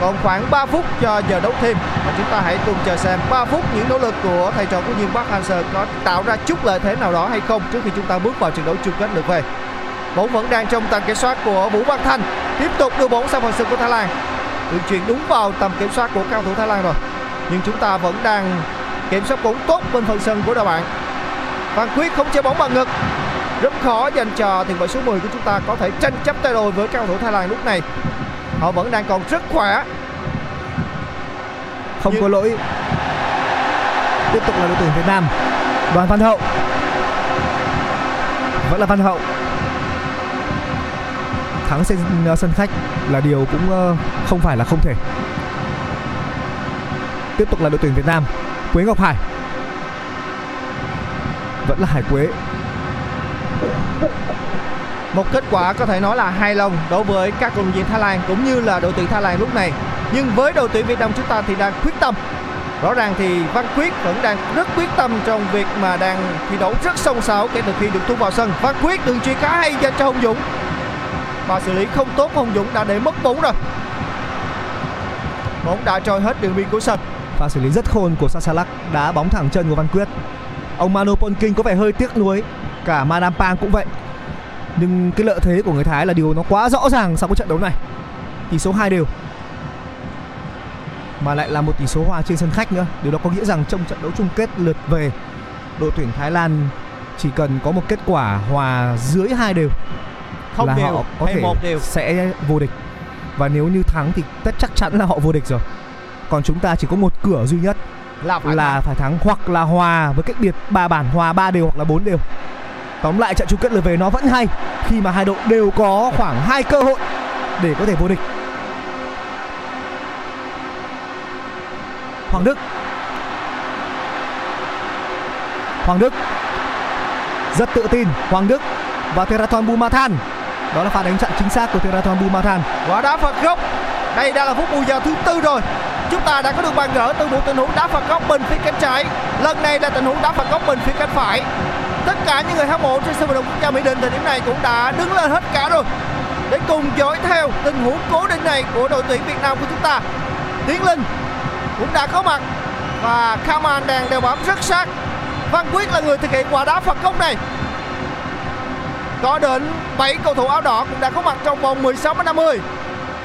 Còn khoảng 3 phút cho giờ đấu thêm và chúng ta hãy cùng chờ xem 3 phút những nỗ lực của thầy trò của Nhiên Park Hang-seo có tạo ra chút lợi thế nào đó hay không trước khi chúng ta bước vào trận đấu chung kết lượt về. Bóng vẫn đang trong tầm kiểm soát của Vũ Văn Thanh, tiếp tục đưa bóng sang phần sân của Thái Lan được chuyển đúng vào tầm kiểm soát của cao thủ Thái Lan rồi. Nhưng chúng ta vẫn đang kiểm soát bóng tốt bên phần sân của đội bạn. Văn Quyết không chơi bóng bằng ngực. Rất khó dành cho tiền vệ số 10 của chúng ta có thể tranh chấp tay đôi với cao thủ Thái Lan lúc này. Họ vẫn đang còn rất khỏe. Không Nhưng- có lỗi. Tiếp tục là đội tuyển Việt Nam. Đoàn Văn Hậu. Vẫn là Văn Hậu thắng trên ờ, sân khách là điều cũng ờ, không phải là không thể. Tiếp tục là đội tuyển Việt Nam, Quế Ngọc Hải. Vẫn là Hải Quế. Một kết quả có thể nói là hài lòng đối với các cầu thủ viên Thái Lan cũng như là đội tuyển Thái Lan lúc này. Nhưng với đội tuyển Việt Nam chúng ta thì đang quyết tâm. Rõ ràng thì Văn Quyết vẫn đang rất quyết tâm trong việc mà đang thi đấu rất sông sáo kể từ khi được tung vào sân. Văn Quyết đường chuyền khá hay dành cho Hồng Dũng và xử lý không tốt Hồng Dũng đã để mất bóng rồi. Bóng đã trôi hết đường biên của sân. Và xử lý rất khôn của Sasalak đá bóng thẳng chân của Văn Quyết. Ông Manu Polking có vẻ hơi tiếc nuối, cả Madam Pang cũng vậy. Nhưng cái lợi thế của người Thái là điều nó quá rõ ràng sau cái trận đấu này. Tỷ số hai đều. Mà lại là một tỷ số hòa trên sân khách nữa. Điều đó có nghĩa rằng trong trận đấu chung kết lượt về, đội tuyển Thái Lan chỉ cần có một kết quả hòa dưới hai đều không là đều họ có thể một đều. sẽ vô địch. Và nếu như thắng thì tất chắc chắn là họ vô địch rồi. Còn chúng ta chỉ có một cửa duy nhất là phải là phải thắng hoặc là hòa với cách biệt ba bản hòa ba đều hoặc là bốn đều. Tóm lại trận chung kết lượt về nó vẫn hay khi mà hai đội đều có khoảng hai cơ hội để có thể vô địch. Hoàng Đức. Hoàng Đức. Rất tự tin Hoàng Đức và Teraton Bumathan đó là pha đánh chặn chính xác của Teraton Bumathan quả đá phạt góc đây đã là phút bù giờ thứ tư rồi chúng ta đã có được bàn gỡ từ một tình huống đá phạt góc bên phía cánh trái lần này là tình huống đá phạt góc bên phía cánh phải tất cả những người hâm mộ trên sân vận động quốc gia Mỹ Đình thời điểm này cũng đã đứng lên hết cả rồi để cùng dõi theo tình huống cố định này của đội tuyển Việt Nam của chúng ta. Tiến Linh cũng đã có mặt và Kaman đang đeo bám rất sát. Văn Quyết là người thực hiện quả đá phạt góc này. Có đến 7 cầu thủ áo đỏ cũng đã có mặt trong vòng 16 50.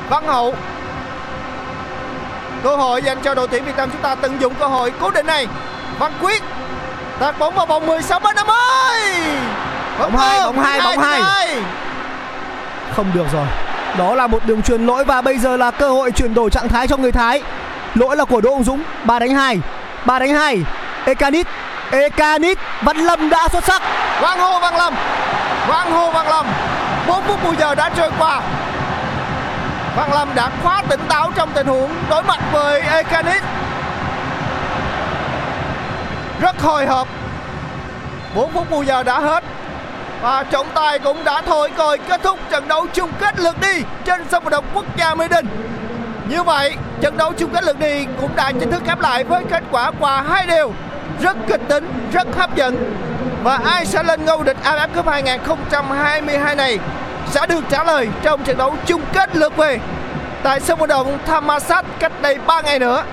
Văn Hậu cơ hội dành cho đội tuyển Việt Nam chúng ta tận dụng cơ hội cố định này. Văn Quyết tạt bóng vào vòng 16 50. Bóng hai, bóng hai, bóng hai. Không được rồi. Đó là một đường truyền lỗi và bây giờ là cơ hội chuyển đổi trạng thái cho người Thái. Lỗi là của Đỗ Hùng Dũng, 3 đánh 2. 3 đánh 2. Ekanit, Ekanit, Văn Lâm đã xuất sắc. Quang hô Văn Lâm. Văn hô Văn Lâm. 4 phút bù giờ đã trôi qua. Văn Lâm đã khá tỉnh táo trong tình huống đối mặt với Ekanis Rất hồi hộp. 4 phút bù giờ đã hết và trọng tài cũng đã thôi còi kết thúc trận đấu chung kết lượt đi trên sân vận động quốc gia Mỹ Đình. Như vậy, trận đấu chung kết lượt đi cũng đã chính thức khép lại với kết quả hòa hai đều rất kịch tính, rất hấp dẫn. Và ai sẽ lên ngôi địch AFF Cup 2022 này sẽ được trả lời trong trận đấu chung kết lượt về tại sân vận động Thammasat cách đây 3 ngày nữa.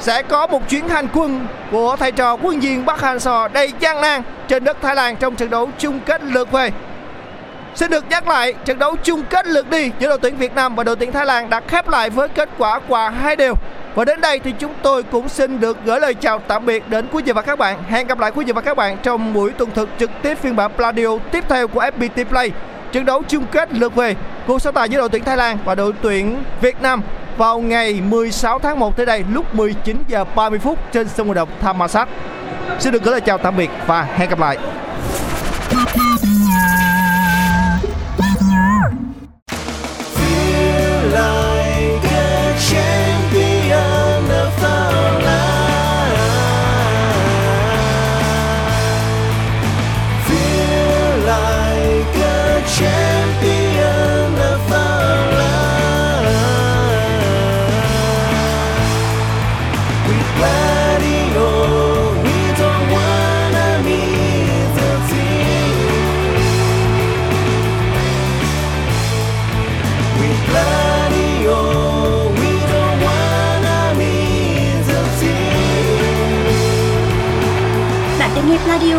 Sẽ có một chuyến hành quân của thầy trò quân viên Bắc Hàn Sò đầy gian nan trên đất Thái Lan trong trận đấu chung kết lượt về. Xin được nhắc lại, trận đấu chung kết lượt đi giữa đội tuyển Việt Nam và đội tuyển Thái Lan đã khép lại với kết quả hòa hai đều. Và đến đây thì chúng tôi cũng xin được gửi lời chào tạm biệt đến quý vị và các bạn. Hẹn gặp lại quý vị và các bạn trong buổi tuần thực trực tiếp phiên bản Pladio tiếp theo của FPT Play. Trận đấu chung kết lượt về cuộc so tài giữa đội tuyển Thái Lan và đội tuyển Việt Nam vào ngày 16 tháng 1 tới đây lúc 19 giờ 30 phút trên sân vận động Thammasat. Xin được gửi lời chào tạm biệt và hẹn gặp lại.